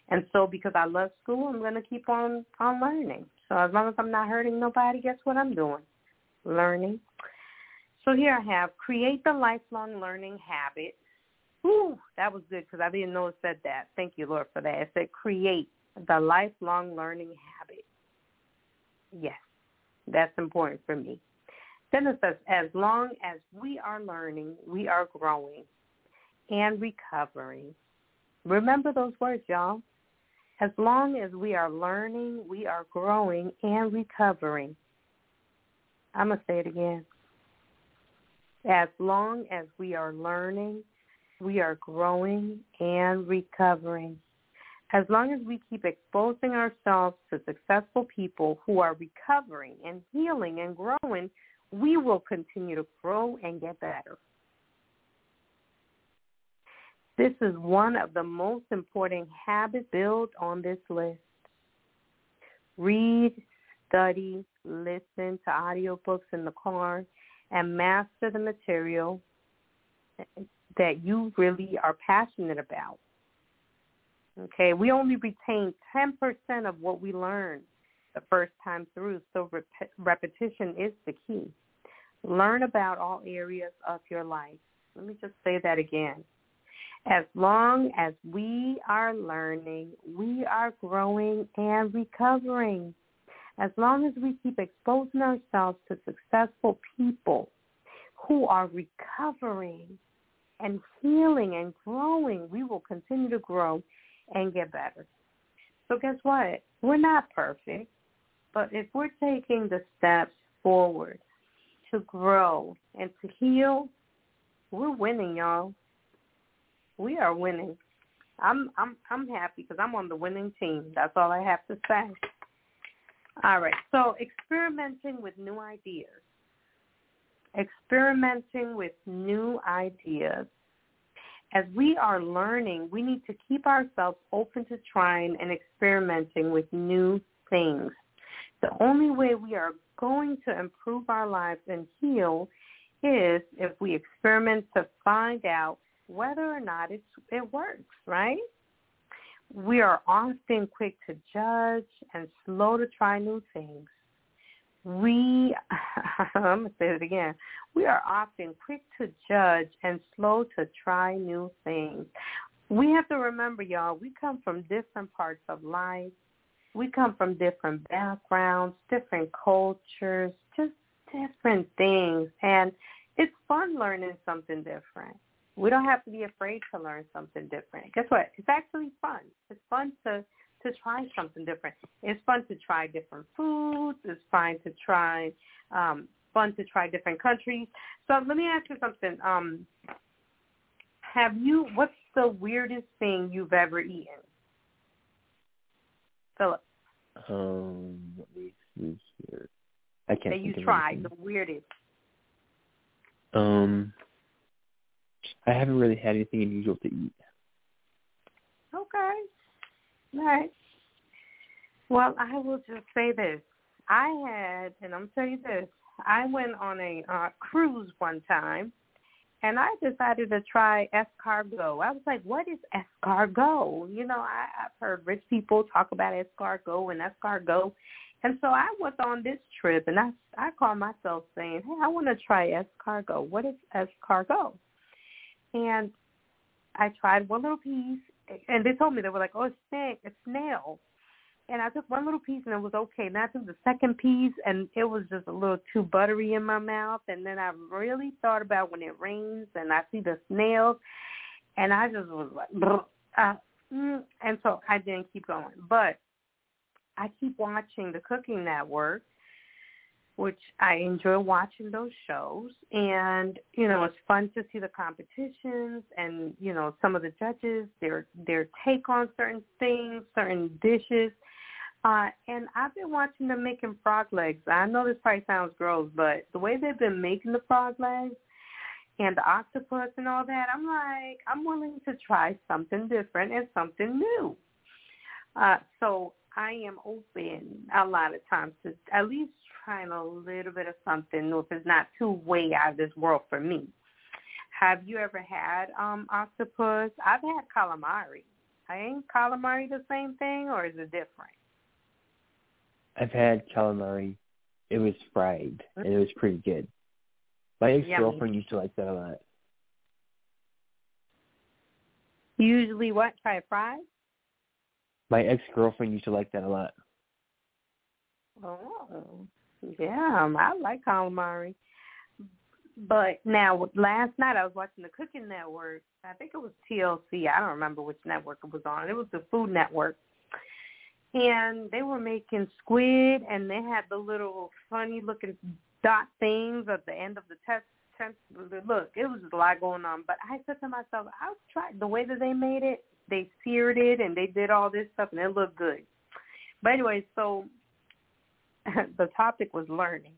And so because I love school, I'm going to keep on on learning. So as long as I'm not hurting nobody, guess what I'm doing? Learning. So here I have create the lifelong learning habit. Ooh, that was good because I didn't know it said that. Thank you, Lord, for that. It said create the lifelong learning habit. Yes, that's important for me. Then it says, as long as we are learning, we are growing and recovering. Remember those words, y'all. As long as we are learning, we are growing and recovering. I'm going to say it again. As long as we are learning, we are growing and recovering. As long as we keep exposing ourselves to successful people who are recovering and healing and growing, we will continue to grow and get better. This is one of the most important habits built on this list. Read, study, listen to audiobooks in the car, and master the material that you really are passionate about. Okay, we only retain 10% of what we learn the first time through, so rep- repetition is the key. Learn about all areas of your life. Let me just say that again. As long as we are learning, we are growing and recovering. As long as we keep exposing ourselves to successful people who are recovering and healing and growing, we will continue to grow and get better. So guess what? We're not perfect, but if we're taking the steps forward to grow and to heal, we're winning, y'all. We are winning. I'm I'm I'm happy because I'm on the winning team. That's all I have to say. All right. So experimenting with new ideas. Experimenting with new ideas as we are learning, we need to keep ourselves open to trying and experimenting with new things. The only way we are going to improve our lives and heal is if we experiment to find out whether or not it works, right? We are often quick to judge and slow to try new things we, I'm going to say it again, we are often quick to judge and slow to try new things. We have to remember, y'all, we come from different parts of life. We come from different backgrounds, different cultures, just different things. And it's fun learning something different. We don't have to be afraid to learn something different. Guess what? It's actually fun. It's fun to to try something different. It's fun to try different foods. It's fun to try um, fun to try different countries. So let me ask you something. Um, have you? What's the weirdest thing you've ever eaten, Philip? Um, let me see here. I can't. That you tried the weirdest. Um, I haven't really had anything unusual to eat. Okay. All right. Well, I will just say this. I had, and I'm telling you this, I went on a uh, cruise one time, and I decided to try escargot. I was like, what is escargot? You know, I, I've heard rich people talk about escargot and escargot. And so I was on this trip, and I I called myself saying, hey, I want to try escargot. What is escargot? And I tried one little piece, and they told me they were like, "Oh, it's snail, it's snail." And I took one little piece and it was okay. And I took the second piece and it was just a little too buttery in my mouth. And then I really thought about when it rains and I see the snails, and I just was like, uh, mm, and so I didn't keep going. But I keep watching the Cooking Network, which I enjoy watching those shows. And you know, it's fun to see the competitions and you know some of the judges their their take on certain things, certain dishes. Uh, and I've been watching them making frog legs. I know this probably sounds gross, but the way they've been making the frog legs and the octopus and all that, I'm like, I'm willing to try something different and something new. Uh, so I am open a lot of times to at least trying a little bit of something if it's not too way out of this world for me. Have you ever had um octopus? I've had calamari. I ain't calamari the same thing or is it different? I've had calamari. It was fried and it was pretty good. My ex girlfriend used to like that a lot. Usually what? Try it fried? My ex girlfriend used to like that a lot. Oh, yeah, I like calamari. But now, last night I was watching the Cooking Network. I think it was TLC. I don't remember which network it was on. It was the Food Network. And they were making squid, and they had the little funny-looking dot things at the end of the test. test look, it was a lot going on. But I said to myself, I'll try the way that they made it they seared it and they did all this stuff and it looked good. But anyway, so the topic was learning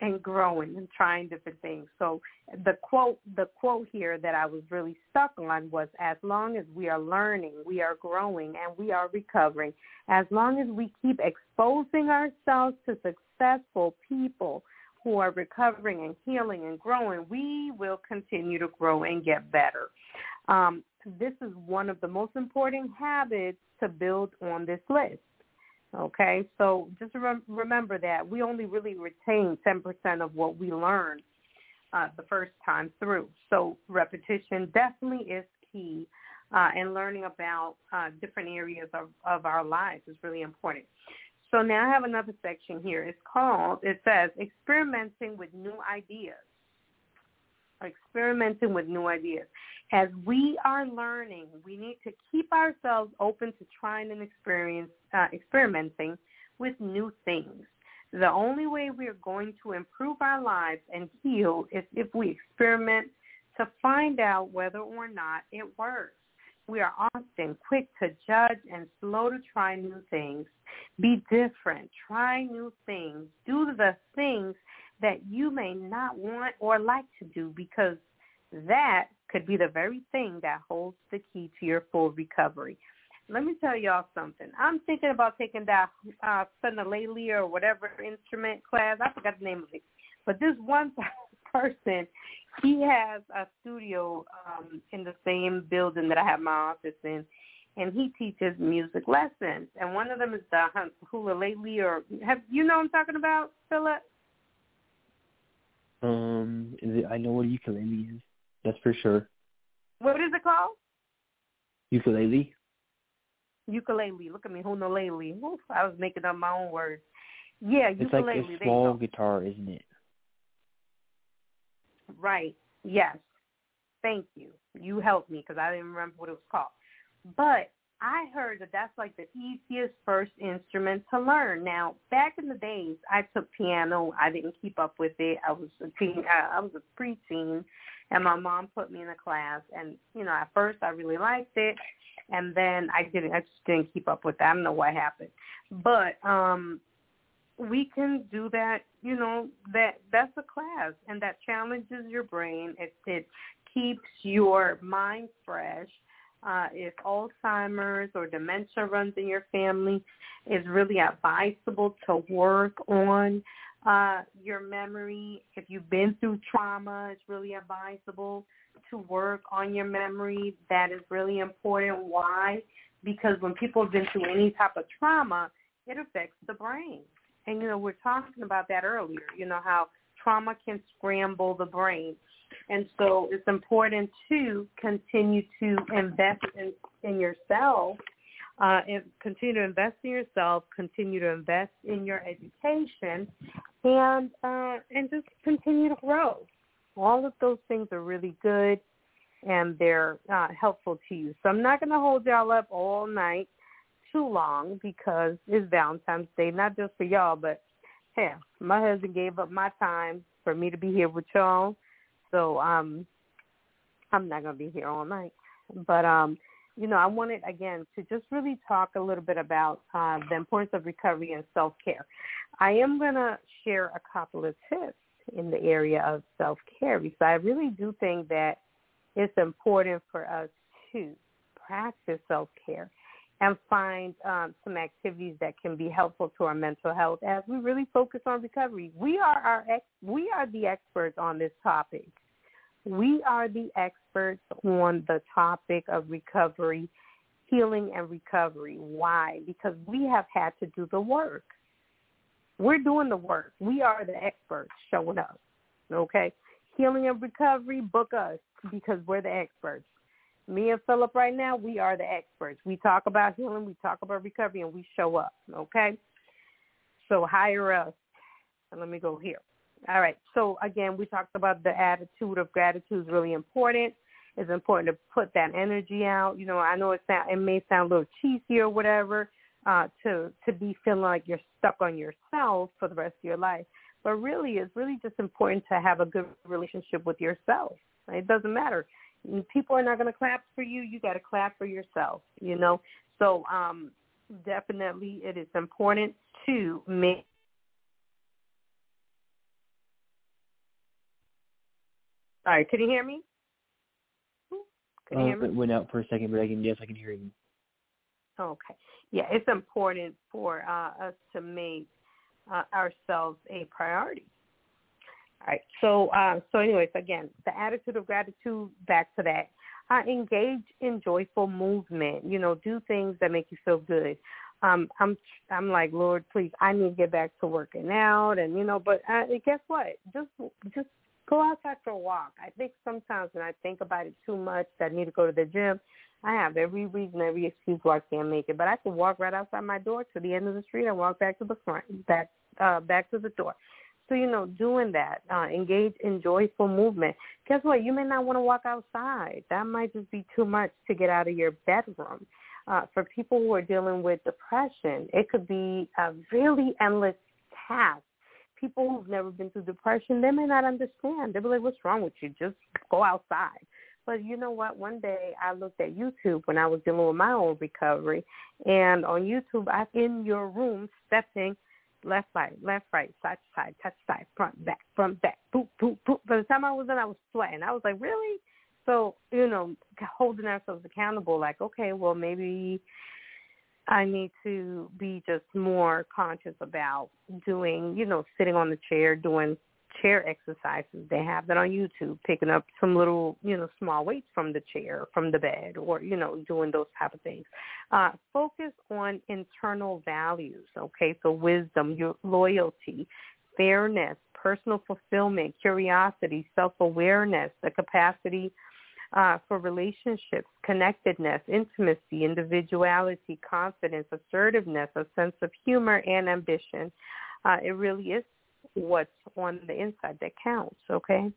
and growing and trying different things. So the quote the quote here that I was really stuck on was as long as we are learning, we are growing and we are recovering. As long as we keep exposing ourselves to successful people who are recovering and healing and growing, we will continue to grow and get better. Um, this is one of the most important habits to build on this list. Okay, so just re- remember that we only really retain 10% of what we learn uh, the first time through. So repetition definitely is key, uh, and learning about uh, different areas of, of our lives is really important. So now I have another section here. It's called, it says, experimenting with new ideas. Experimenting with new ideas as we are learning, we need to keep ourselves open to trying and experience, uh, experimenting with new things. The only way we are going to improve our lives and heal is if we experiment to find out whether or not it works. We are often quick to judge and slow to try new things. Be different. Try new things. Do the things that you may not want or like to do because that could be the very thing that holds the key to your full recovery. Let me tell y'all something. I'm thinking about taking that uh, Sunalele or whatever instrument class. I forgot the name of it. But this one person, he has a studio um, in the same building that I have my office in, and he teaches music lessons. And one of them is the ukulele, or have you know what I'm talking about, Philip? Um, is it, I know what ukulele is. That's for sure. What is it called? Ukulele. Ukulele. Look at me, hunalele. Oof, I was making up my own words. Yeah, it's ukulele. It's like a small guitar, isn't it? Right. Yes. Thank you. You helped me because I didn't remember what it was called. But I heard that that's like the easiest first instrument to learn. Now, back in the days, I took piano. I didn't keep up with it. I was a teen. I was a preteen, and my mom put me in a class. And you know, at first I really liked it, and then I didn't. I just didn't keep up with it. I don't know what happened, but um we can do that. You know, that that's a class, and that challenges your brain. It it keeps your mind fresh uh, if Alzheimer's or dementia runs in your family, it's really advisable to work on uh, your memory. If you've been through trauma, it's really advisable to work on your memory. That is really important. Why? Because when people have been through any type of trauma, it affects the brain. And, you know, we're talking about that earlier, you know, how trauma can scramble the brain. And so it's important to continue to invest in, in yourself, uh, and continue to invest in yourself, continue to invest in your education, and uh, and just continue to grow. All of those things are really good, and they're uh, helpful to you. So I'm not going to hold y'all up all night too long because it's Valentine's Day, not just for y'all, but hell, my husband gave up my time for me to be here with y'all. So um I'm not gonna be here all night. But um, you know, I wanted again to just really talk a little bit about uh, the importance of recovery and self care. I am gonna share a couple of tips in the area of self care because I really do think that it's important for us to practice self care and find um, some activities that can be helpful to our mental health as we really focus on recovery. We are our ex- we are the experts on this topic. We are the experts on the topic of recovery, healing and recovery. Why? Because we have had to do the work. We're doing the work. We are the experts showing up. Okay? Healing and recovery, book us because we're the experts. Me and Philip right now, we are the experts. We talk about healing, we talk about recovery, and we show up. Okay? So hire us. And let me go here. All right. So again, we talked about the attitude of gratitude is really important. It's important to put that energy out. You know, I know it sound it may sound a little cheesy or whatever, uh, to to be feeling like you're stuck on yourself for the rest of your life. But really, it's really just important to have a good relationship with yourself. It doesn't matter. People are not going to clap for you. You got to clap for yourself. You know. So um, definitely, it is important to make All right, can you hear me? Can you uh, hear me? It went out for a second, but I can yes, I can hear you. Okay. Yeah, it's important for uh, us to make uh, ourselves a priority. All right. So, uh, so anyways, again, the attitude of gratitude. Back to that. Uh, engage in joyful movement. You know, do things that make you feel good. Um, I'm, I'm like, Lord, please, I need to get back to working out, and you know, but uh, guess what? Just, just go outside for a walk. I think sometimes when I think about it too much, I need to go to the gym. I have every reason, every excuse why I can't make it. But I can walk right outside my door to the end of the street and walk back to the front, back uh, back to the door. So you know, doing that, uh, engage in joyful movement. Guess what? You may not want to walk outside. That might just be too much to get out of your bedroom. Uh, for people who are dealing with depression, it could be a really endless task people who've never been through depression, they may not understand. They'll be like, what's wrong with you? Just go outside. But you know what? One day I looked at YouTube when I was dealing with my own recovery, and on YouTube, I'm in your room stepping left, right, left, right, side side, touch side, front, back, front, back, boop, boop, boop. By the time I was in, I was sweating. I was like, really? So, you know, holding ourselves accountable, like, okay, well, maybe I need to be just more conscious about doing, you know, sitting on the chair, doing chair exercises. They have that on YouTube, picking up some little, you know, small weights from the chair, from the bed, or, you know, doing those type of things. Uh, focus on internal values, okay? So wisdom, your loyalty, fairness, personal fulfillment, curiosity, self-awareness, the capacity uh, for relationships, connectedness, intimacy, individuality, confidence, assertiveness, a sense of humor, and ambition. Uh, it really is what's on the inside that counts, okay?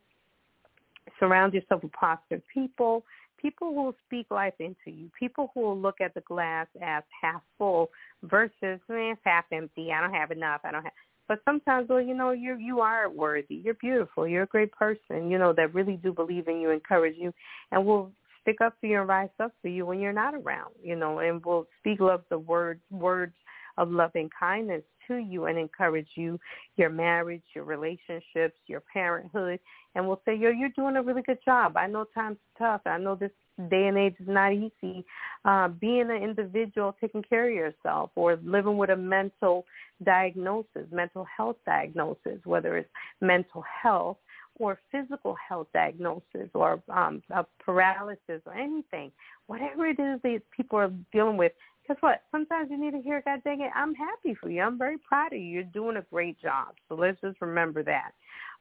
Surround yourself with positive people, people who will speak life into you, people who will look at the glass as half full versus man, eh, half empty. I don't have enough. I don't have. But sometimes, well, you know, you you are worthy. You're beautiful. You're a great person. You know that really do believe in you, encourage you, and will stick up for you and rise up for you when you're not around. You know, and will speak love the words words of loving kindness to you and encourage you, your marriage, your relationships, your parenthood, and will say, yo, you're doing a really good job. I know times are tough. I know this day and age is not easy. Uh, being an individual, taking care of yourself, or living with a mental diagnosis, mental health diagnosis, whether it's mental health or physical health diagnosis or um, a paralysis or anything, whatever it is that people are dealing with, guess what? Sometimes you need to hear, God dang it, I'm happy for you. I'm very proud of you. You're doing a great job. So let's just remember that.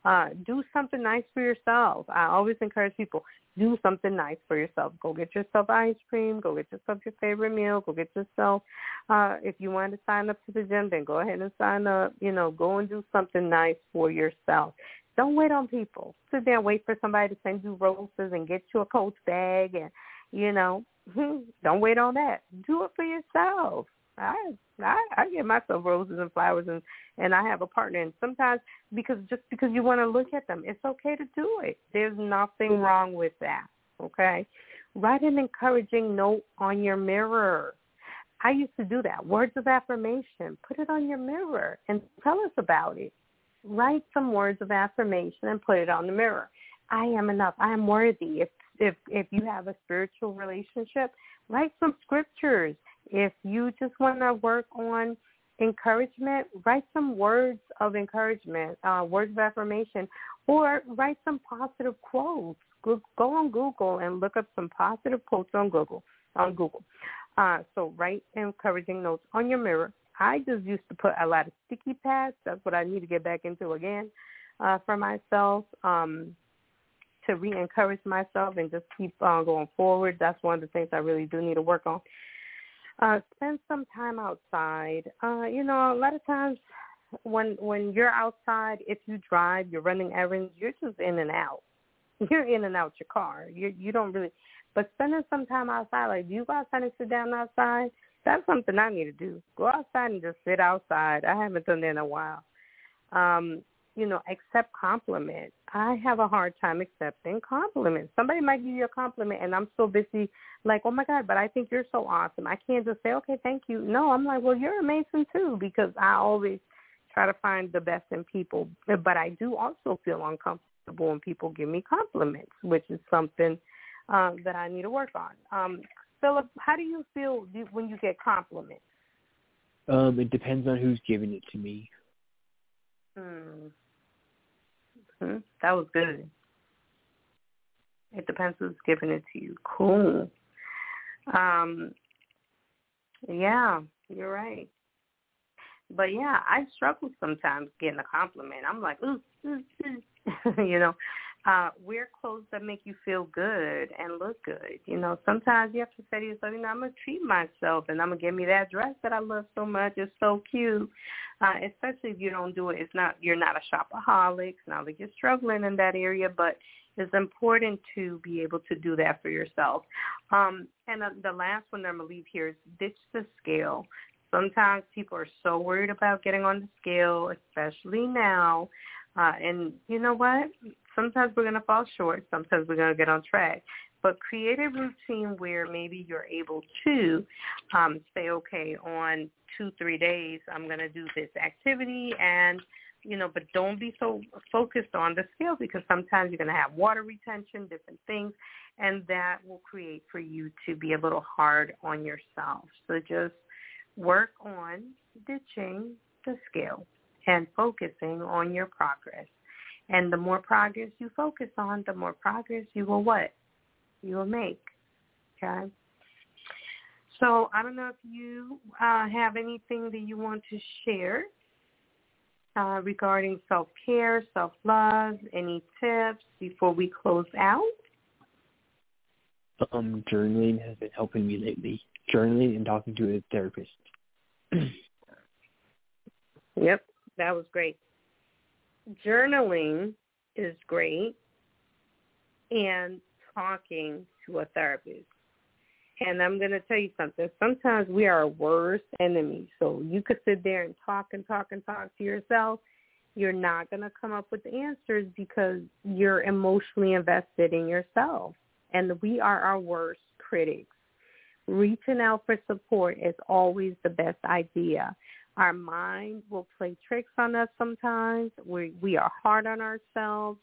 Uh, do something nice for yourself. I always encourage people, do something nice for yourself. Go get yourself ice cream. Go get yourself your favorite meal. Go get yourself, uh, if you want to sign up to the gym, then go ahead and sign up. You know, go and do something nice for yourself. Don't wait on people. Sit there and wait for somebody to send you roses and get you a Coach bag and, you know, don't wait on that. Do it for yourself. I I I give myself roses and flowers and and I have a partner and sometimes because just because you want to look at them, it's okay to do it. There's nothing mm-hmm. wrong with that. Okay? Write an encouraging note on your mirror. I used to do that. Words of affirmation. Put it on your mirror and tell us about it. Write some words of affirmation and put it on the mirror. I am enough. I am worthy. If if if you have a spiritual relationship, write some scriptures. If you just want to work on encouragement, write some words of encouragement, uh, words of affirmation, or write some positive quotes. Go, on Google and look up some positive quotes on Google. On Google, uh, so write encouraging notes on your mirror. I just used to put a lot of sticky pads. That's what I need to get back into again uh, for myself. Um, to re-encourage myself and just keep on going forward. That's one of the things I really do need to work on. Uh, spend some time outside. Uh, you know, a lot of times when when you're outside, if you drive, you're running errands, you're just in and out. You're in and out your car. You you don't really. But spending some time outside, like do you go outside and sit down outside? That's something I need to do. Go outside and just sit outside. I haven't done that in a while. Um, you know, accept compliments. I have a hard time accepting compliments. Somebody might give you a compliment and I'm so busy like, oh my God, but I think you're so awesome. I can't just say, okay, thank you. No, I'm like, well, you're amazing too because I always try to find the best in people. But I do also feel uncomfortable when people give me compliments, which is something um, that I need to work on. Um, Philip, how do you feel when you get compliments? Um, it depends on who's giving it to me. Hmm. Hmm? That was good. It depends who's giving it to you. Cool. Um, yeah, you're right. But yeah, I struggle sometimes getting a compliment. I'm like, ooh, ooh, ooh. you know, uh, wear clothes that make you feel good and look good. You know, sometimes you have to say to yourself, you know, I'm gonna treat myself and I'm gonna give me that dress that I love so much. It's so cute. Uh, especially if you don't do it. It's not you're not a shopaholic. It's not like you're struggling in that area, but it's important to be able to do that for yourself. Um, and uh, the last one I'm gonna leave here is ditch the scale. Sometimes people are so worried about getting on the scale, especially now. Uh, and you know what? Sometimes we're going to fall short. Sometimes we're going to get on track. But create a routine where maybe you're able to um, say, okay, on two, three days, I'm going to do this activity and you know, but don't be so focused on the scale because sometimes you're going to have water retention, different things, and that will create for you to be a little hard on yourself. So just work on ditching the scale and focusing on your progress. And the more progress you focus on, the more progress you will what? You will make. Okay? So I don't know if you uh, have anything that you want to share uh, regarding self-care, self-love, any tips before we close out? Um, journaling has been helping me lately. Journaling and talking to a therapist. yep, that was great. Journaling is great and talking to a therapist. And I'm going to tell you something. Sometimes we are our worst enemies. So you could sit there and talk and talk and talk to yourself. You're not going to come up with the answers because you're emotionally invested in yourself. And we are our worst critics. Reaching out for support is always the best idea. Our mind will play tricks on us sometimes. We we are hard on ourselves.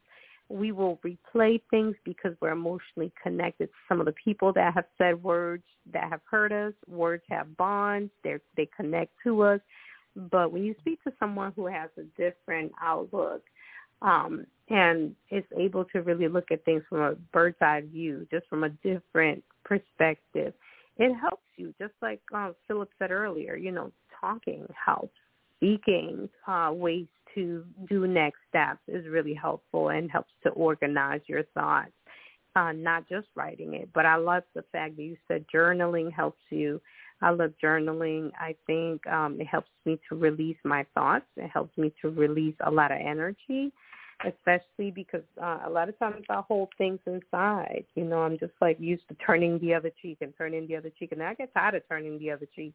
We will replay things because we're emotionally connected to some of the people that have said words that have hurt us. Words have bonds. They they connect to us. But when you speak to someone who has a different outlook um, and is able to really look at things from a bird's eye view, just from a different perspective, it helps you. Just like uh, Philip said earlier, you know, talking helps. Speaking uh, ways to do next steps is really helpful and helps to organize your thoughts. Uh, not just writing it, but I love the fact that you said journaling helps you. I love journaling. I think um, it helps me to release my thoughts. It helps me to release a lot of energy, especially because uh, a lot of times I hold things inside. You know, I'm just like used to turning the other cheek and turning the other cheek, and I get tired of turning the other cheek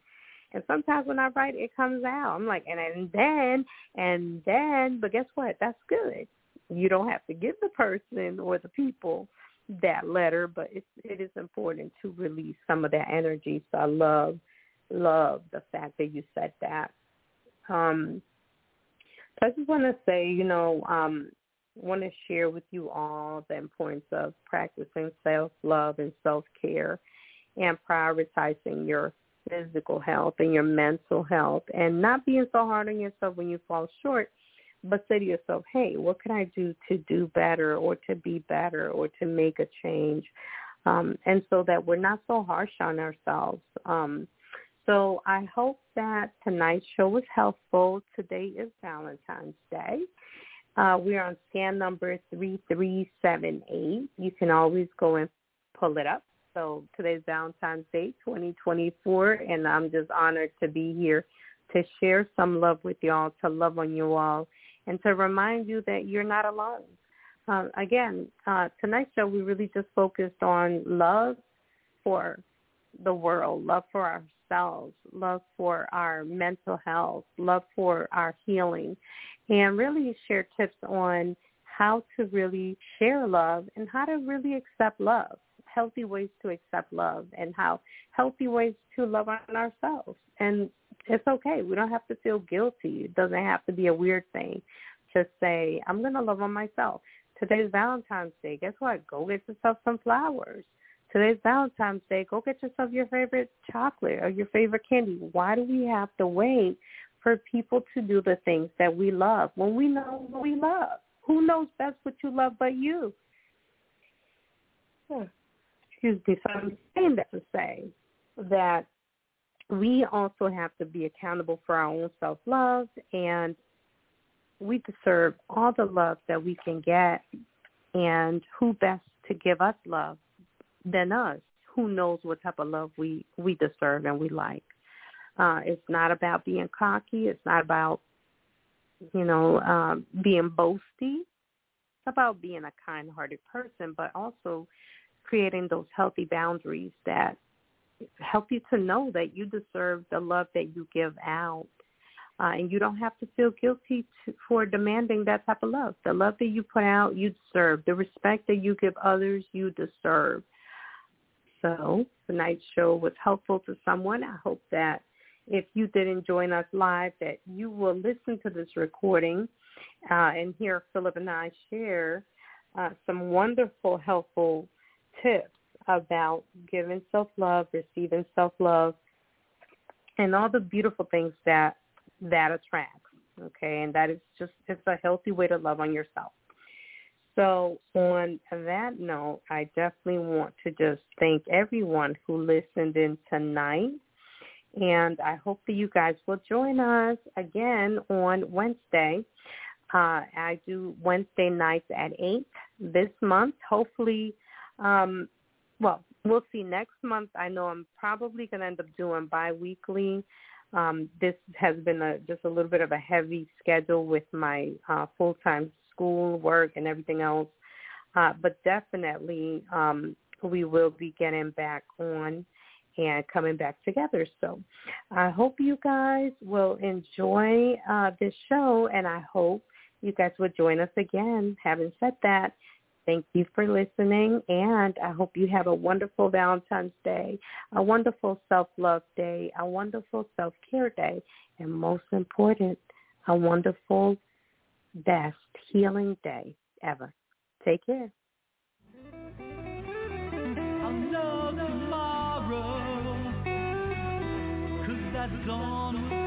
And sometimes when I write, it comes out. I'm like, and, and then, and then, but guess what? That's good. You don't have to give the person or the people that letter, but it's it is important to release some of that energy. So I love love the fact that you said that. Um, I just want to say, you know, um, want to share with you all the importance of practicing self-love and self-care and prioritizing your physical health and your mental health and not being so hard on yourself when you fall short, but say to yourself, hey, what can I do to do better or to be better or to make a change? Um, and so that we're not so harsh on ourselves. Um, so I hope that tonight's show was helpful. Today is Valentine's Day. Uh, we're on scan number 3378. You can always go and pull it up. So today's Valentine's Day 2024, and I'm just honored to be here to share some love with y'all, to love on you all, and to remind you that you're not alone. Uh, again, uh, tonight's show, we really just focused on love for the world, love for ourselves, love for our mental health, love for our healing, and really share tips on how to really share love and how to really accept love, healthy ways to accept love, and how healthy ways to love on ourselves. And it's okay. We don't have to feel guilty. It doesn't have to be a weird thing to say, I'm going to love on myself. Today's Valentine's Day. Guess what? Go get yourself some flowers. Today's Valentine's Day. Go get yourself your favorite chocolate or your favorite candy. Why do we have to wait for people to do the things that we love when we know what we love? Who knows best what you love but you? Hmm. Excuse me. So I'm saying that to say that we also have to be accountable for our own self-love and we deserve all the love that we can get. And who best to give us love than us? Who knows what type of love we we deserve and we like? Uh it's not about being cocky. It's not about you know um being boasty. It's about being a kind hearted person but also creating those healthy boundaries that help you to know that you deserve the love that you give out uh, and you don't have to feel guilty to, for demanding that type of love. The love that you put out, you deserve. The respect that you give others, you deserve so tonight's show was helpful to someone. I hope that if you didn't join us live, that you will listen to this recording uh, and hear Philip and I share uh, some wonderful, helpful tips about giving self-love, receiving self-love, and all the beautiful things that that attracts. Okay, and that is just it's a healthy way to love on yourself. So on that note, I definitely want to just thank everyone who listened in tonight. And I hope that you guys will join us again on Wednesday. Uh, I do Wednesday nights at 8 this month. Hopefully, um, well, we'll see next month. I know I'm probably going to end up doing biweekly. Um, this has been a, just a little bit of a heavy schedule with my uh, full-time school, work, and everything else. Uh, but definitely, um, we will be getting back on and coming back together. So I hope you guys will enjoy uh, this show, and I hope you guys will join us again. Having said that, thank you for listening, and I hope you have a wonderful Valentine's Day, a wonderful self-love day, a wonderful self-care day, and most important, a wonderful best healing day ever. Take care. that's gone